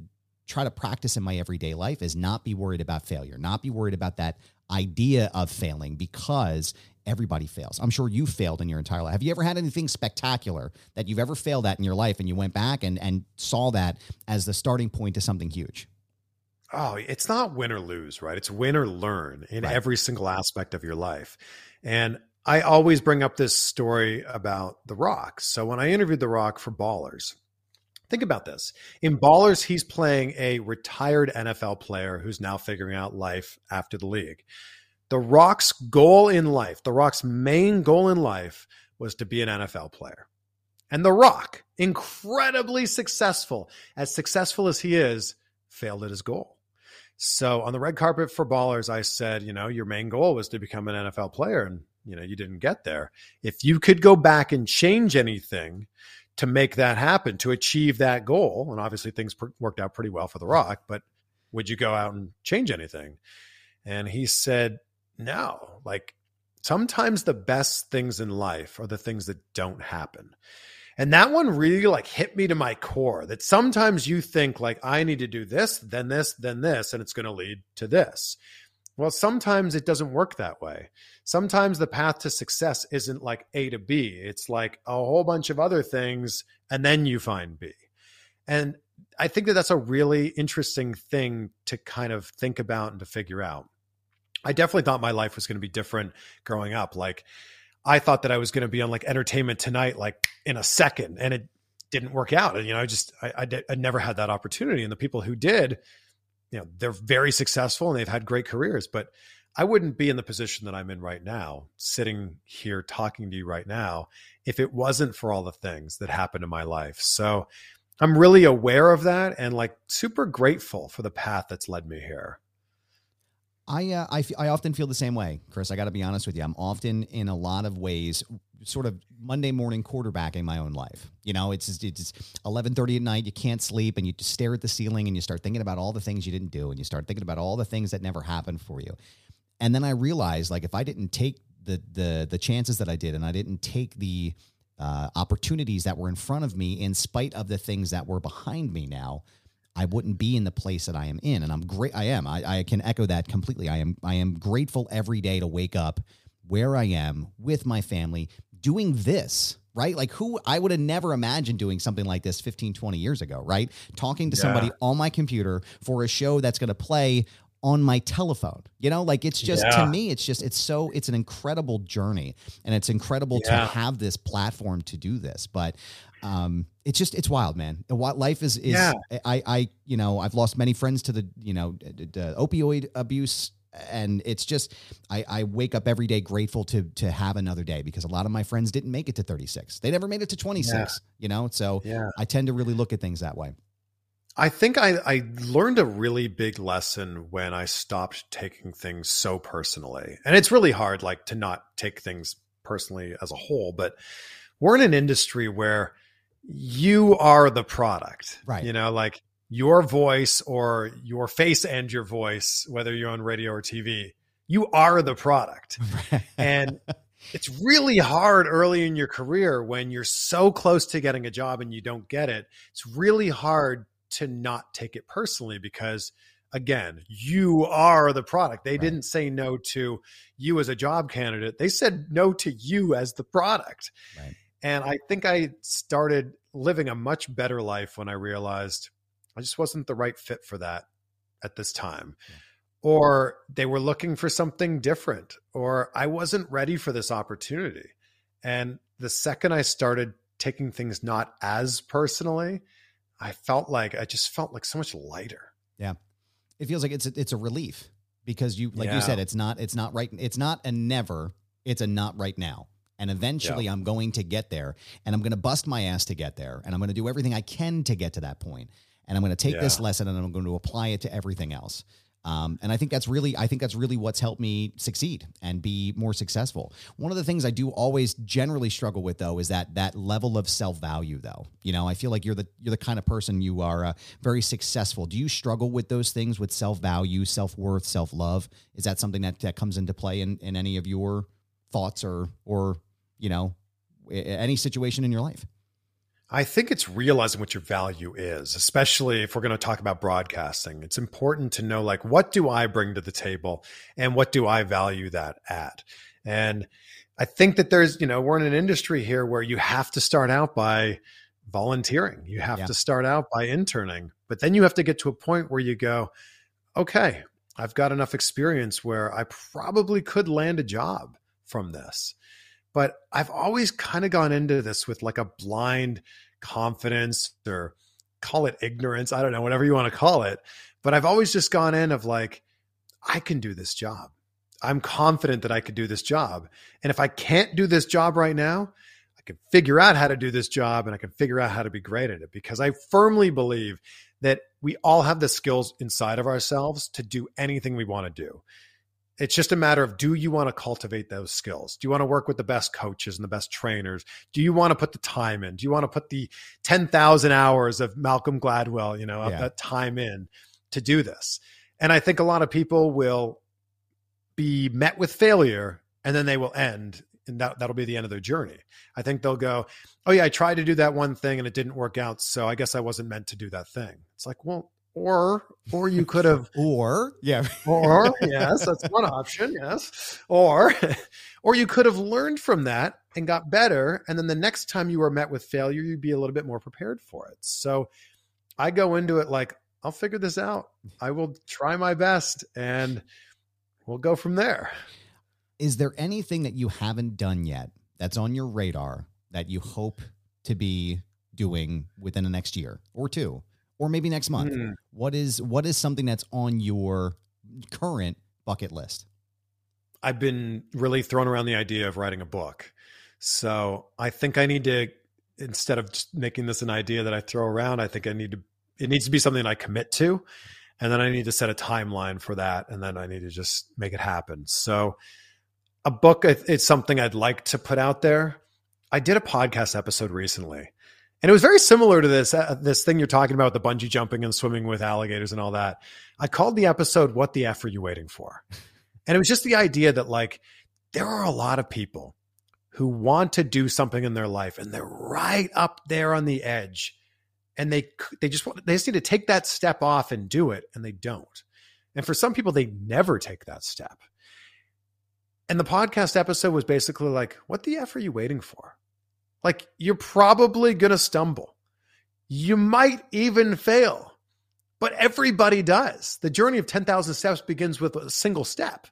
try to practice in my everyday life is not be worried about failure, not be worried about that idea of failing because everybody fails. I'm sure you failed in your entire life. Have you ever had anything spectacular that you've ever failed at in your life and you went back and, and saw that as the starting point to something huge? Oh, it's not win or lose, right? It's win or learn in right. every single aspect of your life. And I always bring up this story about The Rock. So when I interviewed The Rock for Ballers, Think about this. In Ballers, he's playing a retired NFL player who's now figuring out life after the league. The Rock's goal in life, The Rock's main goal in life was to be an NFL player. And The Rock, incredibly successful, as successful as he is, failed at his goal. So on the red carpet for Ballers, I said, you know, your main goal was to become an NFL player and, you know, you didn't get there. If you could go back and change anything, to make that happen, to achieve that goal. And obviously, things worked out pretty well for The Rock, but would you go out and change anything? And he said, no. Like sometimes the best things in life are the things that don't happen. And that one really like hit me to my core that sometimes you think like I need to do this, then this, then this, and it's going to lead to this. Well, sometimes it doesn't work that way. Sometimes the path to success isn't like A to B, it's like a whole bunch of other things, and then you find B. And I think that that's a really interesting thing to kind of think about and to figure out. I definitely thought my life was going to be different growing up. Like, I thought that I was going to be on like Entertainment Tonight, like in a second, and it didn't work out. And, you know, I just, I, never had that opportunity. And the people who did, you know they're very successful and they've had great careers but i wouldn't be in the position that i'm in right now sitting here talking to you right now if it wasn't for all the things that happened in my life. So i'm really aware of that and like super grateful for the path that's led me here I, uh, I, f- I often feel the same way, Chris. I got to be honest with you. I'm often in a lot of ways sort of Monday morning quarterbacking my own life. You know, it's it's 11:30 at night, you can't sleep and you just stare at the ceiling and you start thinking about all the things you didn't do and you start thinking about all the things that never happened for you. And then I realized like if I didn't take the the the chances that I did and I didn't take the uh, opportunities that were in front of me in spite of the things that were behind me now, I wouldn't be in the place that I am in. And I'm great. I am. I, I can echo that completely. I am. I am grateful every day to wake up where I am with my family doing this right? Like who I would have never imagined doing something like this 15, 20 years ago, right? Talking to yeah. somebody on my computer for a show that's going to play on my telephone. You know, like it's just yeah. to me, it's just it's so it's an incredible journey and it's incredible yeah. to have this platform to do this. But um it's just it's wild man what life is is yeah. i i you know i've lost many friends to the you know the opioid abuse and it's just I, I wake up every day grateful to to have another day because a lot of my friends didn't make it to 36 they never made it to 26 yeah. you know so yeah. i tend to really look at things that way I think I, I learned a really big lesson when I stopped taking things so personally. And it's really hard, like, to not take things personally as a whole, but we're in an industry where you are the product. Right. You know, like your voice or your face and your voice, whether you're on radio or TV, you are the product. and it's really hard early in your career when you're so close to getting a job and you don't get it. It's really hard to not take it personally because again, you are the product. They right. didn't say no to you as a job candidate. They said no to you as the product. Right. And I think I started living a much better life when I realized I just wasn't the right fit for that at this time. Yeah. Or they were looking for something different, or I wasn't ready for this opportunity. And the second I started taking things not as personally, I felt like I just felt like so much lighter. Yeah. It feels like it's a, it's a relief because you like Yeah. you said it's not it's not right it's not a never it's a not right now. And eventually I'm going to get there and I'm going to bust my ass to get there and I'm going to do everything I can to get to that. And I'm going to take this lesson and I'm going to apply it to everything else. Um, and I think that's really, I think that's really what's helped me succeed and be more successful. One of the things I do always generally struggle with, though, is that that level of self value. Though, you know, I feel like you're the you're the kind of person you are uh, very successful. Do you struggle with those things with self value, self worth, self love? Is that something that that comes into play in in any of your thoughts or or you know any situation in your life? I think it's realizing what your value is, especially if we're going to talk about broadcasting. It's important to know, like, what do I bring to the table and what do I value that at? And I think that there's, you know, we're in an industry here where you have to start out by volunteering, you have Yeah. to start out by interning, but then you have to get to a point where you go, okay, I've got enough experience where I probably could land a job from this. But I've always kind of gone into this with like a blind confidence or call it ignorance. I don't know, whatever you want to call it. But I've always just gone in of like, I can do this job. I'm confident that I could do this job. And if I can't do this job right now, I can figure out how to do this job and I can figure out how to be great at it because I firmly believe that we all have the skills inside of ourselves to do anything we want to do. It's just a matter of do you want to cultivate those skills? Do you want to work with the best coaches and the best trainers? Do you want to put the time in? Do you want to put the 10,000 hours of Malcolm Gladwell, you know, of Yeah. that time in to do this? And I think a lot of people will be met with failure and then they will end and that, that'll be the end of their journey. I think they'll go, Oh yeah, I tried to do that one thing and it didn't work out. So I guess I wasn't meant to do that thing. It's like, well, or, or you could have Or yeah, or yes, that's one option. Yes, or or you could have learned from that and got better, and then the next time you were met with failure, you'd be a little bit more prepared for it. So I go into it like I'll figure this out. I will try my best, and we'll go from there. is there anything that you haven't done yet that's on your radar that you hope to be doing within the next year or two or maybe next month Hmm. what is what is something that's on your current bucket list I've been really thrown around the idea of writing a book. So I think I need to, instead of just making this an idea that I throw around, I think I need to, it needs to be something I commit to. And then I need to set a timeline for that. And then I need to just make it happen. So a book, it's something I'd like to put out there. I did a podcast episode recently. And it was very similar to this uh, this thing you're talking about, the bungee jumping and swimming with alligators and all that. I called the episode "What the f are you waiting for?" And it was just the idea that like there are a lot of people who want to do something in their life and they're right up there on the edge and they they just want they just need to take that step off and do it and they don't. And for some people they never take that step. And the podcast episode was basically like what the f are you waiting for? Like you're probably going to stumble. You might even fail. But everybody does. The journey of 10,000 steps begins with a single step.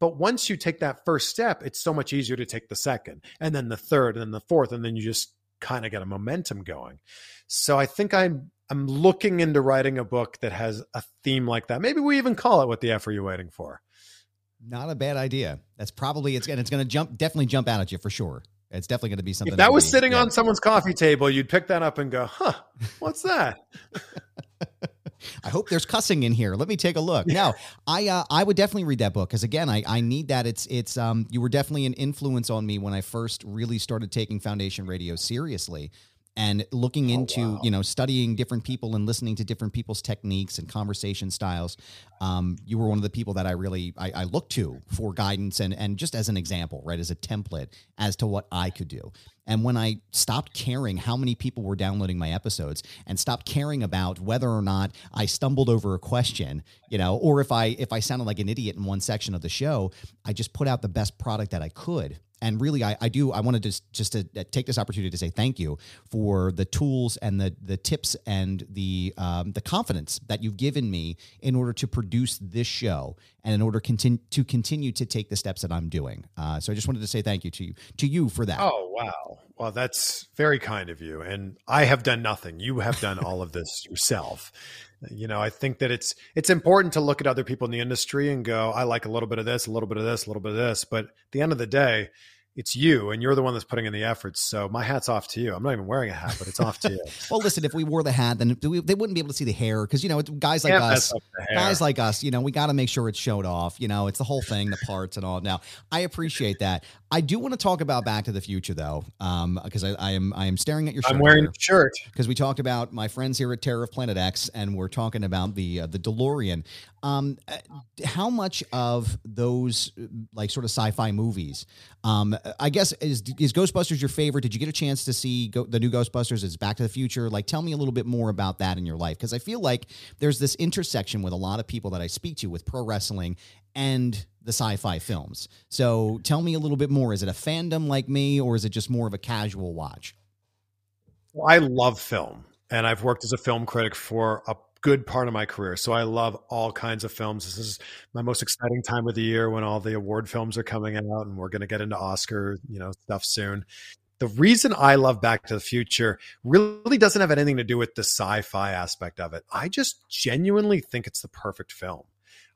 But once you take that first step, it's so much easier to take the second, and then the third, and then the fourth, and then you just kind of get a momentum going. So I think I'm I'm looking into writing a book that has a theme like that. Maybe we even call it "What the F are you waiting for?" not a bad idea that's probably it's gonna it's gonna jump definitely jump out at you for sure it's definitely gonna be something If that was be- sitting yeah. on someone's coffee table, you'd pick that up and go, "Huh, what's that?" I hope there's cussing in here. Let me take a look. No, I uh, I would definitely read that book because again, I I need that. It's it's um you were definitely an influence on me when I first really started taking Foundation Radio seriously and looking into wow. you know studying different people and listening to different people's techniques and conversation styles. Um, you were one of the people that I really I, I looked to for guidance and and just as an example, right, as a template as to what I could do. And when I stopped caring how many people were downloading my episodes and stopped caring about whether or not I stumbled over a question, you know, or if I if I sounded like an idiot in one section of the show, I just put out the best product that I could. And really, I, I do. I wanted to just, to uh, take this opportunity to say thank you for the tools and the the tips and the um, the confidence that you've given me in order to produce this show and in order continue to continue to take the steps that I'm doing. Uh, so I just wanted to say thank you to you to you for that. Oh wow! Well, that's very kind of you. And I have done nothing. You have done all of this yourself. You know, I think that it's it's important to look at other people in the industry and go, I like a little bit of this, a little bit of this, a little bit of this. But at the end of the day, it's you and you're the one that's putting in the efforts. So my hat's off to you. I'm not even wearing a hat, but it's off to you. well, listen, if we wore the hat, then we, they wouldn't be able to see the hair because you know it's guys like us, guys like us. You know, we got to make sure it's showed off. You know, it's the whole thing, the parts and all. Now, I appreciate that. I do want to talk about Back to the Future though, because um, I, I, am I am staring at your. Shirt I'm wearing the shirt because we talked about my friends here at Terror of Planet X, and we're talking about the uh, the DeLorean. Um, uh, how much of those like sort of sci-fi movies? Um, I guess is is Ghostbusters your favorite? Did you get a chance to see go, the new Ghostbusters? Is Back to the Future? Like, tell me a little bit more about that in your life because I feel like there's this intersection with a lot of people that I speak to with pro wrestling and the sci-fi films. So tell me a little bit more. Is it a fandom like me, or is it just more of a casual watch? Well, I love film, and I've worked as a film critic for a good part of my career. So I love all kinds of films. This is my most exciting time of the year when all the award films are coming out and we're going to get into Oscar, you know, stuff soon. The reason I love Back to the Future really doesn't have anything to do with the sci-fi aspect of it. I just genuinely think it's the perfect film.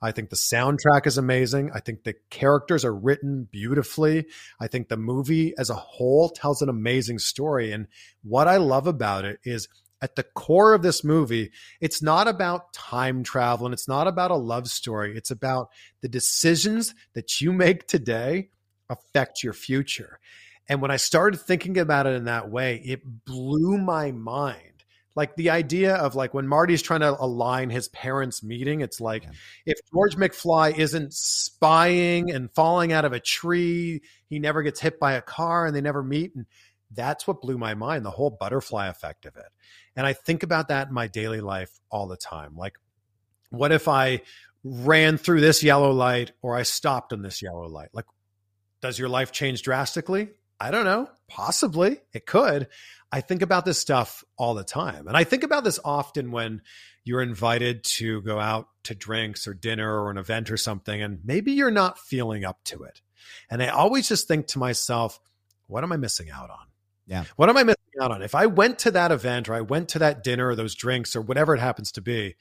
I think the soundtrack is amazing. I think the characters are written beautifully. I think the movie as a whole tells an amazing story. And what I love about it is at the core of this movie, it's not about time travel and it's not about a love story. It's about the decisions that you make today affect your future. And when I started thinking about it in that way, it blew my mind. Like the idea of like when Marty's trying to align his parents' meeting, it's like yeah. if George McFly isn't spying and falling out of a tree, he never gets hit by a car and they never meet. And that's what blew my mind, the whole butterfly effect of it. And I think about that in my daily life all the time. Like, what if I ran through this yellow light or I stopped on this yellow light? Like, does your life change drastically? I don't know. Possibly. It could. I think about this stuff all the time. And I think about this often when you're invited to go out to drinks or dinner or an event or something, and maybe you're not feeling up to it. And I always just think to myself, what am I missing out on? Yeah. What am I missing out on? If I went to that event or I went to that dinner or those drinks or whatever it happens to be,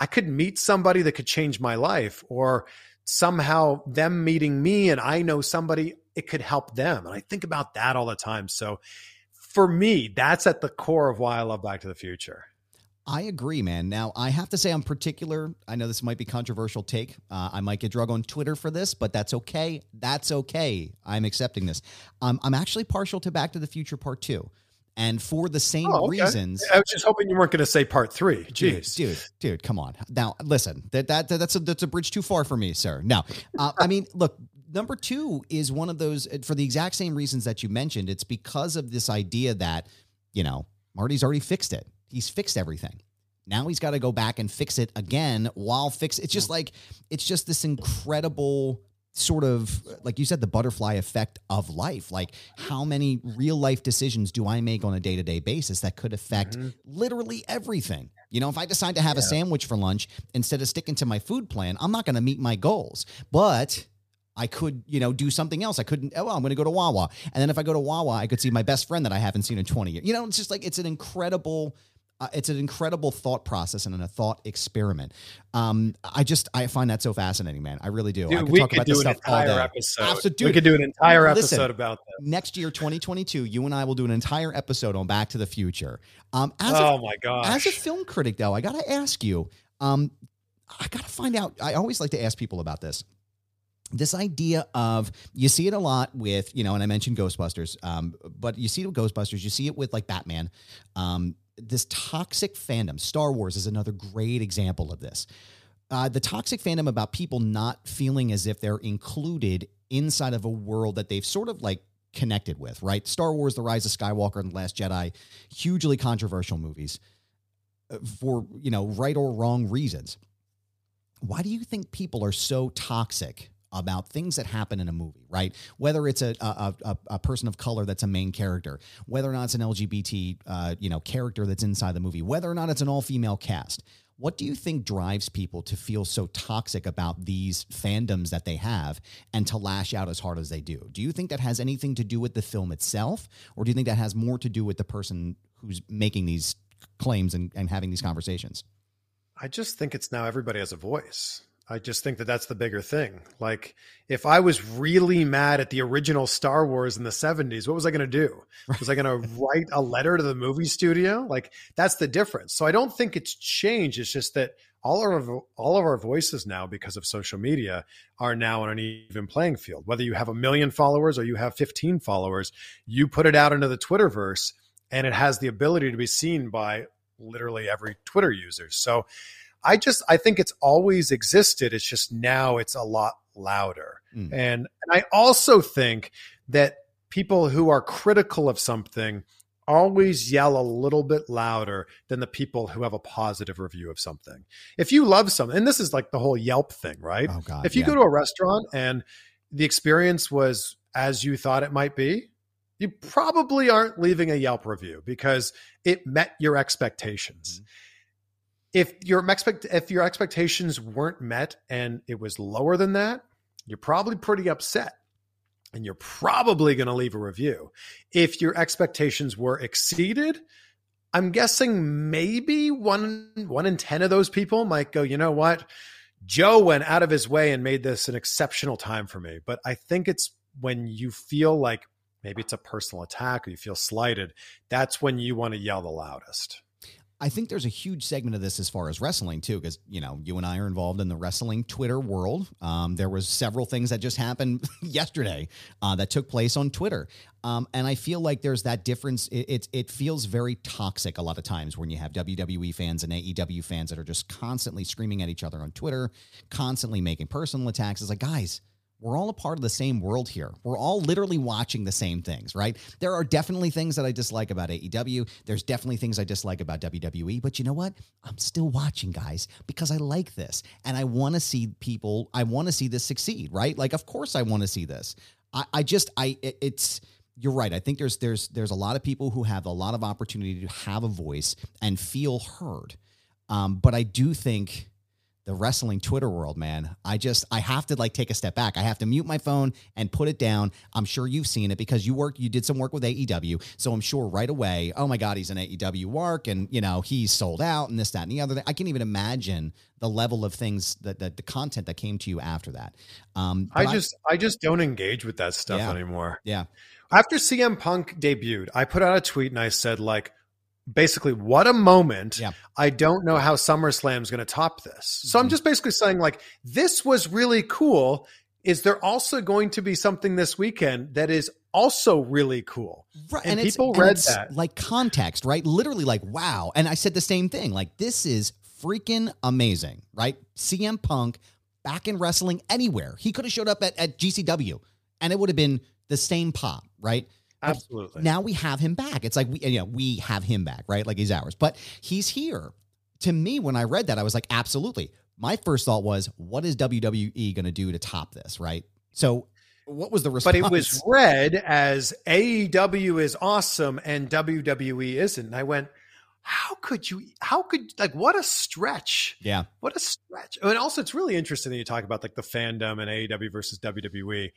I could meet somebody that could change my life or somehow them meeting me and I know somebody, it could help them. And I think about that all the time. So for me, that's at the core of why I love Back to the Future. I agree, man. Now, I have to say, I'm particular. I know this might be controversial take. Uh, I might get drug on Twitter for this, but that's okay. That's okay. I'm accepting this. Um, I'm actually partial to Back to the Future Part Two, and for the same oh, okay. reasons. I was just hoping you weren't going to say Part Three. Jeez, dude, dude, dude, come on. Now, listen, that, that that's a that's a bridge too far for me, sir. Now, uh, I mean, look, number two is one of those for the exact same reasons that you mentioned. It's because of this idea that you know Marty's already fixed it he's fixed everything. Now he's got to go back and fix it again while fix. It's just like it's just this incredible sort of like you said the butterfly effect of life like how many real life decisions do i make on a day-to-day basis that could affect mm-hmm. literally everything you know if i decide to have yeah. a sandwich for lunch instead of sticking to my food plan i'm not going to meet my goals but I could, you know, do something else. I couldn't. Oh, well, I'm going to go to Wawa, and then if I go to Wawa, I could see my best friend that I haven't seen in 20 years. You know, it's just like it's an incredible uh, it's an incredible thought process and a thought experiment. Um, I just I find that so fascinating, man. I really do. Dude, I could we talk could about do this an stuff all entire day. episode. Absolutely. We could do an entire Listen, episode about that. Next year, 2022, you and I will do an entire episode on Back to the Future. Um, as oh a, my gosh! As a film critic, though, I got to ask you. Um, I got to find out. I always like to ask people about this this idea of you see it a lot with you know and i mentioned ghostbusters um, but you see it with ghostbusters you see it with like batman um, this toxic fandom star wars is another great example of this. Uh, the toxic fandom about people not feeling as if they're included inside of a world that they've sort of like connected with right? Star wars the rise of skywalker and the last jedi hugely controversial movies uh, for you know right or wrong reasons. Why do you think people are so toxic about things that happen in a movie, right? Whether it's a a, a, a person of color that's a main character, whether or not it's an LGBT uh, you know character that's inside the movie, whether or not it's an all female cast. What do you think drives people to feel so toxic about these fandoms that they have and to lash out as hard as they do? Do you think that has anything to do with the film itself, or do you think that has more to do with the person who's making these claims and, and having these conversations? I just think it's now everybody has a voice. I just think that that's the bigger thing. Like, if I was really mad at the original Star Wars in the 70s, what was I going to do? Was I going to write a letter to the movie studio? Like, that's the difference. So I don't think it's changed. It's just that all of our, all of our voices now, because of social media, are now on an even playing field. Whether you have a million followers or you have 15 followers, you put it out into the Twitterverse, and it has the ability to be seen by literally every Twitter user. So I just I think it's always existed. It's just now it's a lot louder. Mm. And and I also think that people who are critical of something always yell a little bit louder than the people who have a positive review of something. If you love something, and this is like the whole Yelp thing, right? Oh God, if you yeah. go to a restaurant and the experience was as you thought it might be, you probably aren't leaving a Yelp review because it met your expectations. Mm-hmm if your expect if your expectations weren't met and it was lower than that, you're probably pretty upset. And you're probably going to leave a review. If your expectations were exceeded, I'm guessing maybe one one in 10 of those people might go, "You know what? Joe went out of his way and made this an exceptional time for me." But I think it's when you feel like maybe it's a personal attack or you feel slighted, that's when you want to yell the loudest. I think there's a huge segment of this as far as wrestling too, because you know you and I are involved in the wrestling Twitter world. Um, there was several things that just happened yesterday uh, that took place on Twitter, um, and I feel like there's that difference. It, it, it feels very toxic a lot of times when you have WWE fans and AEW fans that are just constantly screaming at each other on Twitter, constantly making personal attacks. It's like guys we're all a part of the same world here. We're all literally watching the same things, right? There are definitely things that I dislike about AEW. There's definitely things I dislike about WWE. But you know what? I'm still watching, guys, because I like this and I want to see people, I want to see this succeed, right? Like, of course, I want to see this. I, I just, I, it's, you're right. I think there's there's there's a lot of people who have a lot of opportunity to have a voice and feel heard. Um, but I do think the wrestling Twitter world, man. I just I have to like take a step back. I have to mute my phone and put it down. I'm sure you've seen it because you work you did some work with AEW. So I'm sure right away, oh my God, he's an AEW work and you know, he's sold out and this, that, and the other thing. I can't even imagine the level of things that, that the content that came to you after that. Um I just I, I, just don't engage with that stuff yeah, anymore. Yeah. After CM Punk debuted, I put out a tweet and I said, like, basically what a moment. Yeah. I don't know how SummerSlam is going to top this. So mm-hmm. I'm just basically saying like this was really cool. Is there also going to be something this weekend that is also really cool? Right. And, and people read and that. Like context, right? Literally like wow. And I said the same thing. Like this is freaking amazing, right? CM Punk back in wrestling anywhere. He could have showed up at, at GCW and it would have been the same pop, right? Absolutely. Now we have him back. It's like we you know, we have him back, right? Like he's ours. But he's here. To me, when I read that, I was like, absolutely. My first thought was, what is WWE going to do to top this, right? So what was the response? But it was read as AEW is awesome and WWE isn't. And I went, how could you how could like what a stretch yeah what a stretch and also it's really interesting that you talk about like the fandom and aew versus wwe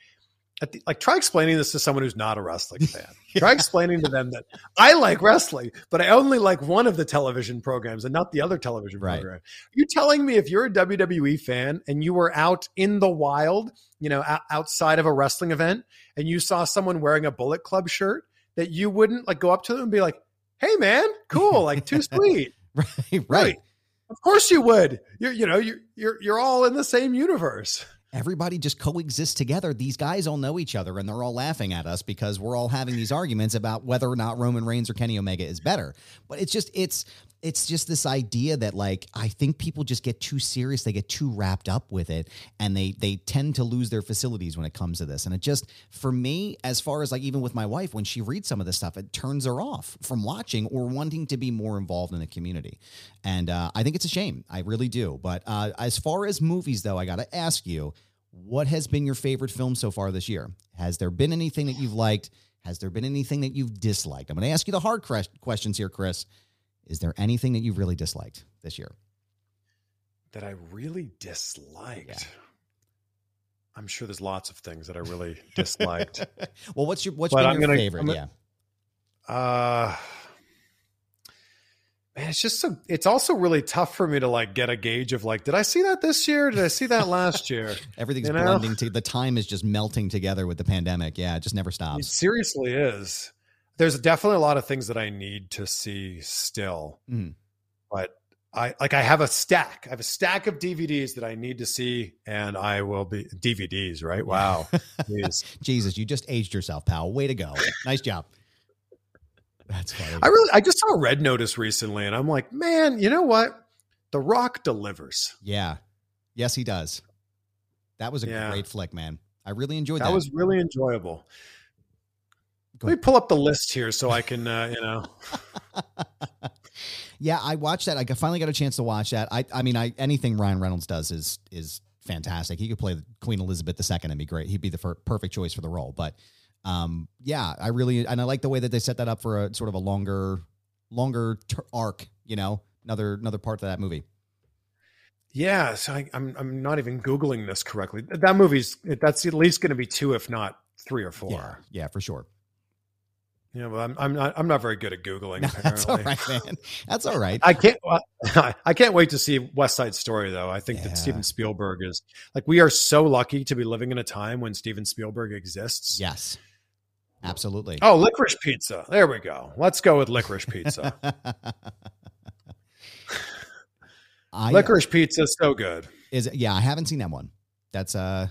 the, like try explaining this to someone who's not a wrestling fan. yeah. Try explaining to them that I like wrestling, but I only like one of the television programs and not the other television right. program. You telling me if you're a WWE fan and you were out in the wild, you know, outside of a wrestling event and you saw someone wearing a Bullet Club shirt that you wouldn't like go up to them and be like, "Hey man, cool, like too sweet." right, right. right. Of course you would. You're you know, you're you're you're all in the same universe everybody just coexists together. These guys all know each other and they're all laughing at us because we're all having these arguments about whether or not Roman Reigns or Kenny Omega is better. But it's just it's it's just this idea that like I think people just get too serious, they get too wrapped up with it and they they tend to lose their facilities when it comes to this. And it just for me as far as like even with my wife when she reads some of this stuff, it turns her off from watching or wanting to be more involved in the community. And uh, I think it's a shame. I really do. But uh, as far as movies though, I got to ask you what has been your favorite film so far this year? Has there been anything that you've liked? Has there been anything that you've disliked? I'm going to ask you the hard questions here, Chris. Is there anything that you've really disliked this year? That I really disliked. Yeah. I'm sure there's lots of things that I really disliked. well, what's your what's been your gonna, favorite? Gonna, yeah. Uh man, it's just so it's also really tough for me to like get a gauge of like, did I see that this year? Did I see that last year? Everything's you know? blending to the time is just melting together with the pandemic. Yeah, it just never stops. It seriously is. There's definitely a lot of things that I need to see still. Mm. But I like I have a stack. I have a stack of DVDs that I need to see, and I will be DVDs. Right? Wow. Jesus, you just aged yourself, pal. Way to go. Nice job. That's funny. I really, I just saw Red Notice recently, and I'm like, man, you know what? The Rock delivers. Yeah. Yes, he does. That was a yeah. great flick, man. I really enjoyed that. That was really enjoyable. Let me pull up the list here so I can, uh, you know. yeah, I watched that. I finally got a chance to watch that. I, I mean, I anything Ryan Reynolds does is is fantastic. He could play Queen Elizabeth II and be great. He'd be the perfect choice for the role. But um, yeah, I really and I like the way that they set that up for a sort of a longer, longer ter- arc. You know, another another part of that movie. Yeah, so I, I'm I'm not even googling this correctly. That movie's that's at least going to be two, if not three or four. Yeah, yeah, for sure. Yeah, well, I'm I'm not I'm not very good at googling. No, that's all right, man. That's all right. I can't I can't wait to see West Side Story though. I think yeah. that Steven Spielberg is like we are so lucky to be living in a time when Steven Spielberg exists. Yes. Absolutely. Oh, licorice pizza. There we go. Let's go with licorice pizza. I, licorice pizza so good. Is it? Yeah, I haven't seen that one. That's uh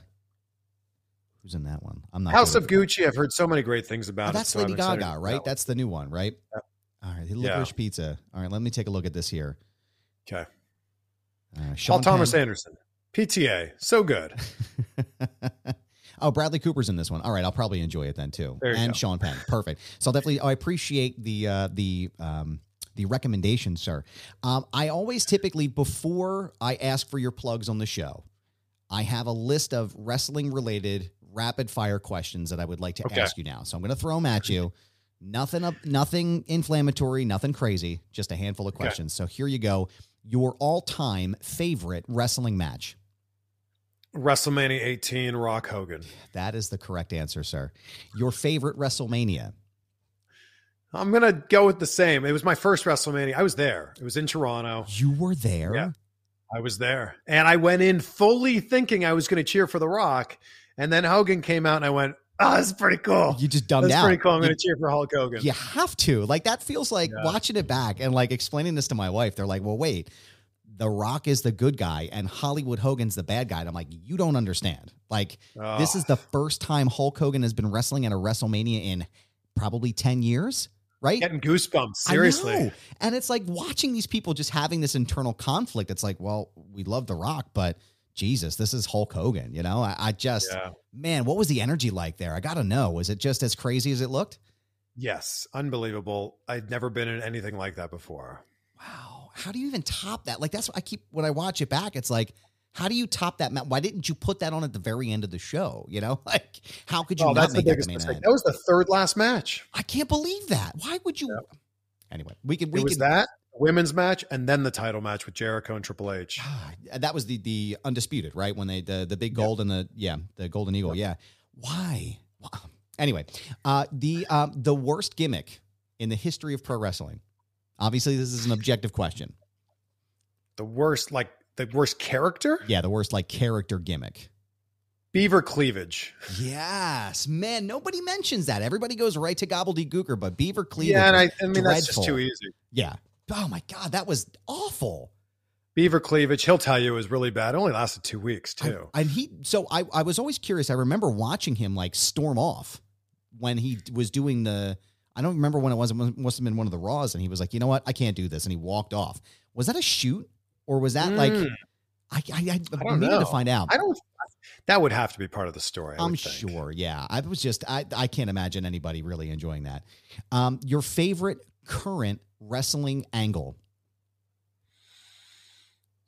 who's in that one? I'm not House of Gucci. I've heard so many great things about oh, it. That's so Lady Gaga, right? That that's the new one, right? Yeah. All right, licorice yeah. pizza. All right, let me take a look at this here. Okay. Uh, Paul Thomas Anderson. PTA. So good. Oh, Bradley Cooper's in this one. All right, I'll probably enjoy it then too. and go. Sean Penn. Perfect. So I'll definitely. Oh, I appreciate the uh, the um, the recommendation, sir. Um, I always typically before I ask for your plugs on the show, I have a list of wrestling related rapid fire questions that I would like to okay. ask you now. So I'm going to throw them at you. Nothing up, nothing inflammatory, nothing crazy. Just a handful of questions. Okay. So here you go. Your all time favorite wrestling match. WrestleMania 18, Rock Hogan. That is the correct answer, sir. Your favorite WrestleMania? I'm going to go with the same. It was my first WrestleMania. I was there. It was in Toronto. You were there? Yeah. I was there. And I went in fully thinking I was going to cheer for The Rock. And then Hogan came out and I went, ah, Oh, that's pretty cool. You just dumbed that's out. pretty cool. I'm going to cheer for Hulk Hogan. You have to. Like, that feels like yeah. watching it back and like explaining this to my wife. They're like, well, wait, the Rock is the good guy and Hollywood Hogan's the bad guy. And I'm like, you don't understand. Like, oh. this is the first time Hulk Hogan has been wrestling at a WrestleMania in probably 10 years, right? Getting goosebumps, seriously. And it's like watching these people just having this internal conflict. It's like, well, we love The Rock, but Jesus, this is Hulk Hogan. You know, I, I just, yeah. man, what was the energy like there? I got to know. Was it just as crazy as it looked? Yes, unbelievable. I'd never been in anything like that before. Wow how do you even top that? Like that's what I keep when I watch it back. It's like, how do you top that? Why didn't you put that on at the very end of the show? You know, like how could you oh, not make that the main event? That was the third last match. I can't believe that. Why would you? Yep. Anyway, we can. We it was can, that women's match and then the title match with Jericho and Triple H. Ah, that was the the undisputed, right? When they the the big gold yep. and the yeah the golden eagle. Yep. Yeah. Why? Anyway, uh, the um, the worst gimmick in the history of pro wrestling. Obviously, this is an objective question. The worst, like the worst character? Yeah, the worst like character gimmick. Beaver cleavage. Yes, man. Nobody mentions that. Everybody goes right to Gobbledy Gooker, but beaver cleavage. Yeah, and I, I mean dreadful. that's just too easy. Yeah. Oh my god, that was awful. Beaver cleavage. He'll tell you it was really bad. It only lasted two weeks too. I, and he. So I, I was always curious. I remember watching him like storm off when he was doing the I don't remember when it was. It must have been one of the Raws, and he was like, "You know what? I can't do this," and he walked off. Was that a shoot, or was that mm. like? I I, I, I needed know. to find out. I don't. That would have to be part of the story. I am sure. Yeah, I was just. I I can't imagine anybody really enjoying that. Um, your favorite current wrestling angle?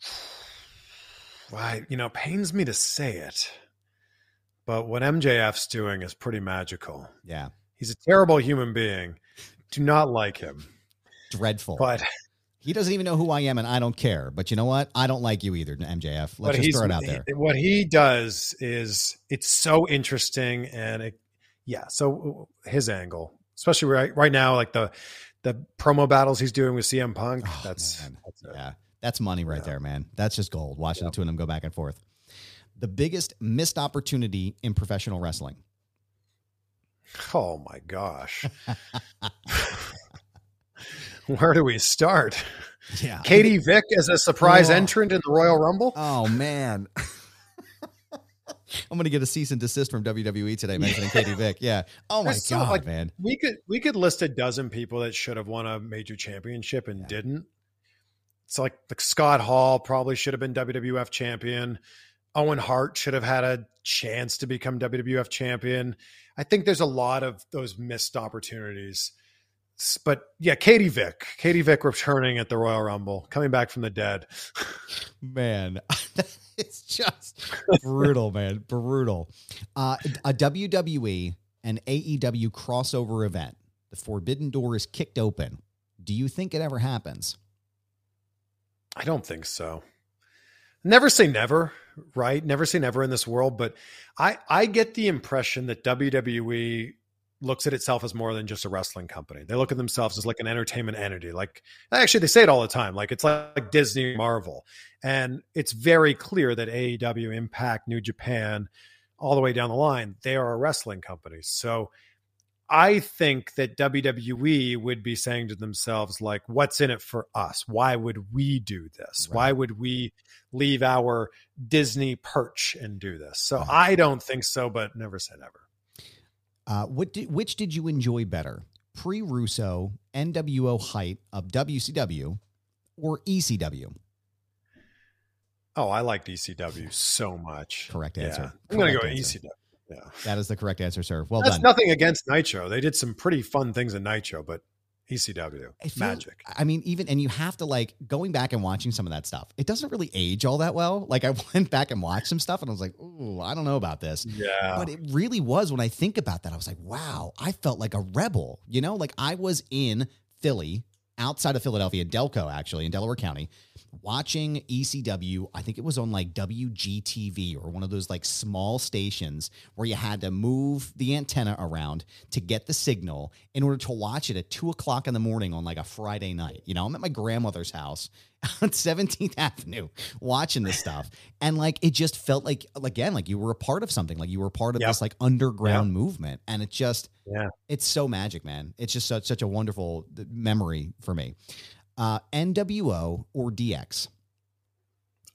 Why, you know, pains me to say it. but what MJF's doing is pretty magical. Yeah. He's a terrible human being. Do not like him. Dreadful. But he doesn't even know who I am, and I don't care. But you know what? I don't like you either, MJF. Let's just throw it out there. What he does is it's so interesting, and it, yeah. So his angle, especially right right now, like the the promo battles he's doing with CM Punk. Oh, that's, that's yeah, that's money right yeah. there, man. That's just gold. Watching yep. the two of them go back and forth. The biggest missed opportunity in professional wrestling. Oh my gosh. Where do we start? Yeah. Katie Vick as a surprise oh. entrant in the Royal Rumble? Oh man. I'm going to get a cease and desist from WWE today mentioning yeah. Katie Vick. Yeah. Oh my god, like, man. We could we could list a dozen people that should have won a major championship and yeah. didn't. It's like like Scott Hall probably should have been WWF champion. Owen Hart should have had a chance to become WWF champion. I think there's a lot of those missed opportunities. But yeah, Katie Vick, Katie Vick returning at the Royal Rumble, coming back from the dead. Man, it's just brutal, man, brutal. Uh, a WWE and AEW crossover event. The forbidden door is kicked open. Do you think it ever happens? I don't think so. Never say never right? Never say never in this world, but I I get the impression that WWE looks at itself as more than just a wrestling company. They look at themselves as like an entertainment entity. Like actually they say it all the time. Like it's like, like Disney Marvel. And it's very clear that AEW, Impact, New Japan, all the way down the line, they are a wrestling company. So I think that WWE would be saying to themselves, like, what's in it for us? Why would we do this? Right. Why would we leave our Disney perch and do this? So right. I don't think so, but never say never. Uh, what did, which did you enjoy better? Pre Russo, NWO height of WCW or ECW? Oh, I liked ECW so much. Correct answer. Yeah. I'm going to go ECW. Yeah. That is the correct answer, sir. Well That's done. nothing against Nitro. They did some pretty fun things in Nitro, but ECW feel, magic. I mean, even and you have to like going back and watching some of that stuff. It doesn't really age all that well. Like I went back and watched some stuff, and I was like, "Ooh, I don't know about this." Yeah, but it really was. When I think about that, I was like, "Wow, I felt like a rebel." You know, like I was in Philly, outside of Philadelphia, Delco, actually in Delaware County, watching ECW, I think it was on like WGTV or one of those like small stations where you had to move the antenna around to get the signal in order to watch it at two o'clock in the morning on like a Friday night. You know, I'm at my grandmother's house on 17th Avenue watching this stuff. And like it just felt like again, like you were a part of something, like you were part of yep. this like underground yep. movement. And it just yeah, it's so magic, man. It's just such such a wonderful uh, memory for me uh, NWO or DX?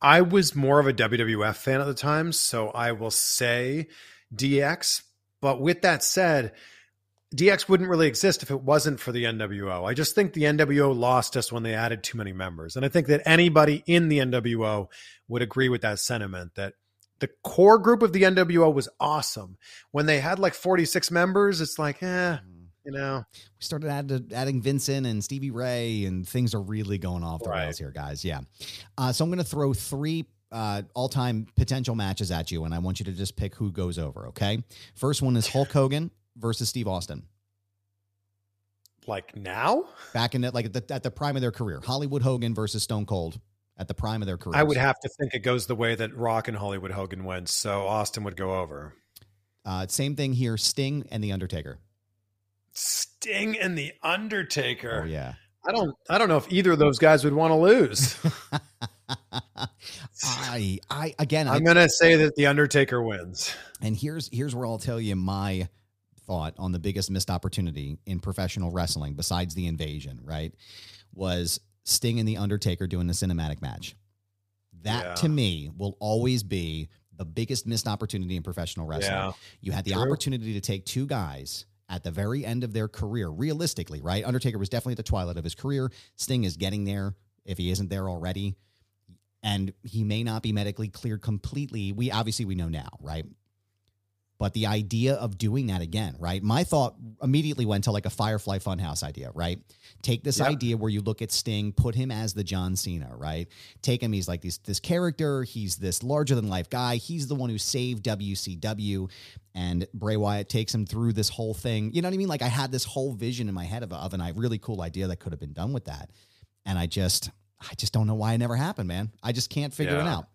I was more of a WWF fan at the time, so I will say DX. But with that said, DX wouldn't really exist if it wasn't for the NWO. I just think the NWO lost us when they added too many members. And I think that anybody in the NWO would agree with that sentiment that the core group of the NWO was awesome. When they had like 46 members, it's like, eh, you know, we started add, adding Vincent and Stevie Ray, and things are really going off the right. rails here, guys. Yeah. Uh, so I'm going to throw three uh, all time potential matches at you, and I want you to just pick who goes over. Okay. First one is Hulk Hogan versus Steve Austin. Like now? Back in it, like at the, at the prime of their career, Hollywood Hogan versus Stone Cold at the prime of their career. I would have to think it goes the way that Rock and Hollywood Hogan went, so Austin would go over. Uh, same thing here, Sting and The Undertaker. Sting and the Undertaker. Oh yeah. I don't I don't know if either of those guys would want to lose. I I again I'm going to say that the Undertaker wins. And here's here's where I'll tell you my thought on the biggest missed opportunity in professional wrestling besides the invasion, right? Was Sting and the Undertaker doing the cinematic match. That yeah. to me will always be the biggest missed opportunity in professional wrestling. Yeah. You had the True. opportunity to take two guys at the very end of their career, realistically, right? Undertaker was definitely at the twilight of his career. Sting is getting there if he isn't there already. And he may not be medically cleared completely. We obviously we know now, right? But the idea of doing that again, right? My thought immediately went to like a Firefly Funhouse idea, right? Take this Yep. idea where you look at Sting, put him as the John Cena, right? Take him, he's like this this character, he's this larger than life guy. He's the one who saved WCW, and Bray Wyatt takes him through this whole thing. You know what I mean? Like I had this whole vision in my head of, of an, a really cool idea that could have been done with that, and I just I just don't know why it never happened, man. I just can't figure it out.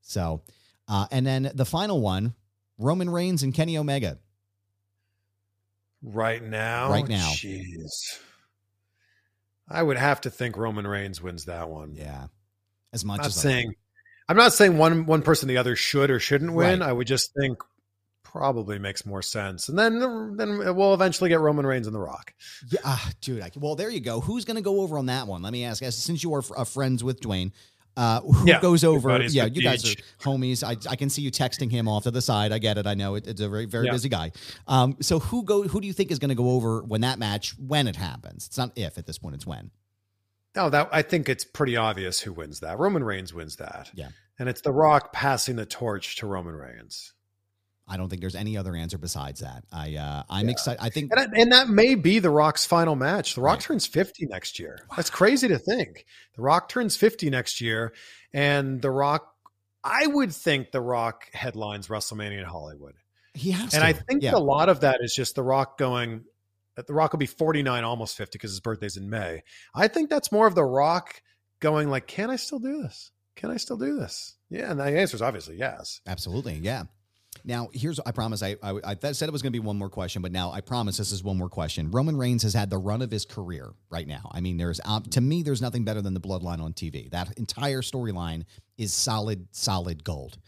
So, uh, and then the final one, Roman Reigns and Kenny Omega. Right now, Right now. jeez, I would have to think Roman Reigns wins that one. Yeah, as much I'm as saying I'm not saying one one person or the other should or shouldn't win. Right. I would just think probably makes more sense, and then then we'll eventually get Roman Reigns and The Rock. Yeah, ah, dude. I, well, there you go. Who's going to go over on that one? Let me ask. as- Since you are uh, friends with Dwayne, uh, who Yeah, goes over? Yeah, you guys are homies. I, I can see you texting him off to the side. I get it. I know it, it's a very very Yeah. busy guy. Um, so who go? Who do you think is going to go over when that match when it happens? It's not if at this point. It's when. No, that I think it's pretty obvious who wins that. Roman Reigns wins that. Yeah. and it's The Rock passing the torch to Roman Reigns. I don't think there's any other answer besides that. I uh, I'm Yeah. excited. I think And, that- and that may be The Rock's final match. The Rock Right. turns 50 next year. That's crazy to think. The Rock turns 50 next year, and The Rock, I would think The Rock headlines WrestleMania in Hollywood. he has. And to. I think yeah. a lot of that is just The Rock going, The Rock will be 49, almost 50 because his birthday's in May. I think that's more of The Rock going, like, can I still do this? Can I still do this? Yeah. And the answer is obviously yes. Absolutely, yeah. Now, here's I promise I I, I said it was going to be one more question, but now I promise this is one more question. Roman Reigns has had the run of his career right now. I mean, there's um, to me there's nothing better than the Bloodline on TV. That entire storyline is solid, solid gold.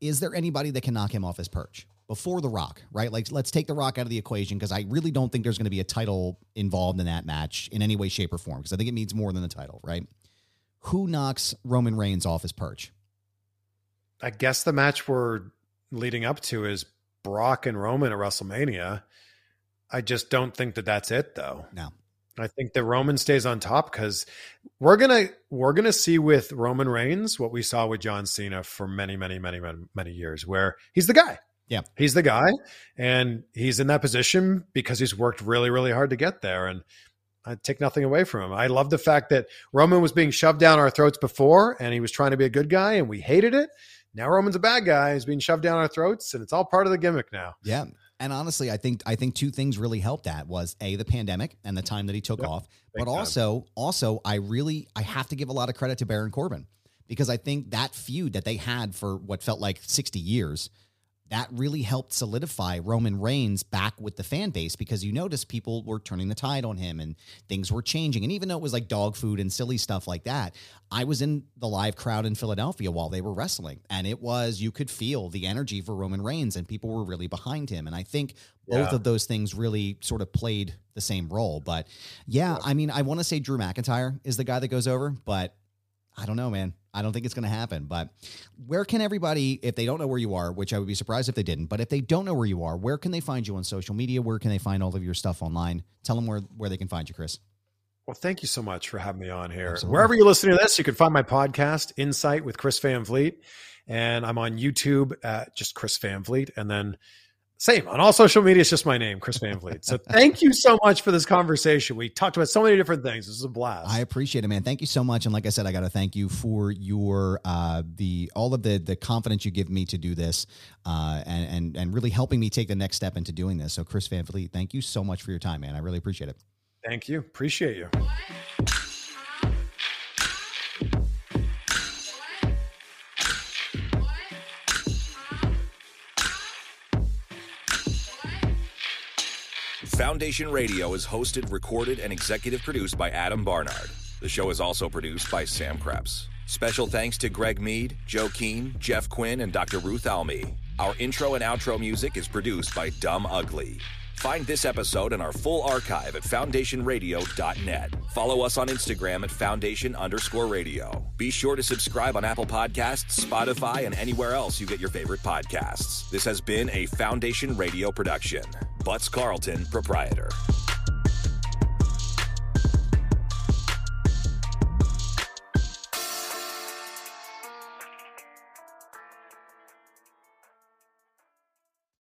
Is there anybody that can knock him off his perch before The Rock? Right, like let's take The Rock out of the equation because I really don't think there's going to be a title involved in that match in any way, shape, or form because I think it means more than the title. Right? Who knocks Roman Reigns off his perch? I guess the match we're leading up to is Brock and Roman at WrestleMania. I just don't think that that's it, though. No. I think that Roman stays on top because we're gonna we're gonna see with Roman Reigns what we saw with John Cena for many, many, many, many, many years, where he's the guy. Yeah. he's the guy, and he's in that position because he's worked really, really hard to get there. And I take nothing away from him. I love the fact that Roman was being shoved down our throats before, and he was trying to be a good guy, and we hated it. Now Roman's a bad guy. He's being shoved down our throats, and it's all part of the gimmick now. Yeah. And honestly, I think I think two things really helped that was a the pandemic and the time that he took Yep. off, Big but time. also also I really I have to give a lot of credit to Baron Corbin because I think that feud that they had for what felt like 60 years that really helped solidify Roman Reigns back with the fan base because you notice people were turning the tide on him and things were changing. And even though it was like dog food and silly stuff like that, I was in the live crowd in Philadelphia while they were wrestling. And it was, you could feel the energy for Roman Reigns and people were really behind him. And I think both Yeah. of those things really sort of played the same role. But yeah, I mean, I want to say Drew McIntyre is the guy that goes over, but I don't know, man. I don't think it's going to happen. But where can everybody, if they don't know where you are, which I would be surprised if they didn't, but if they don't know where you are, where can they find you on social media? Where can they find all of your stuff online? Tell them where, where they can find you, Chris. Well, thank you so much for having me on here. Absolutely. Wherever you're listening to this, you can find my podcast, Insight with Chris Van Vliet. And I'm on YouTube at just Chris Van Vliet. And then same on all social media, it's just my name, Chris Van Vliet. So thank you so much for this conversation. We talked about so many different things. This is a blast. I appreciate it, man. Thank you so much. And like I said, I got to thank you for your uh, the all of the the confidence you give me to do this, uh, and and and really helping me take the next step into doing this. So, Chris Van Vliet, thank you so much for your time, man. I really appreciate it. thank you. Appreciate you. Foundation Radio is hosted, recorded, and executive produced by Adam Barnard. The show is also produced by Sam Krepps. Special thanks to Greg Mead, Joe Keane, Jeff Quinn, and Dr. Ruth Almy. Our intro and outro music is produced by Dumb Ugly. Find this episode and our full archive at foundationradio.net. Follow us on Instagram at foundation underscore radio. Be sure to subscribe on Apple Podcasts, Spotify, and anywhere else you get your favorite podcasts. This has been a Foundation Radio production. Butts Carlton, proprietor.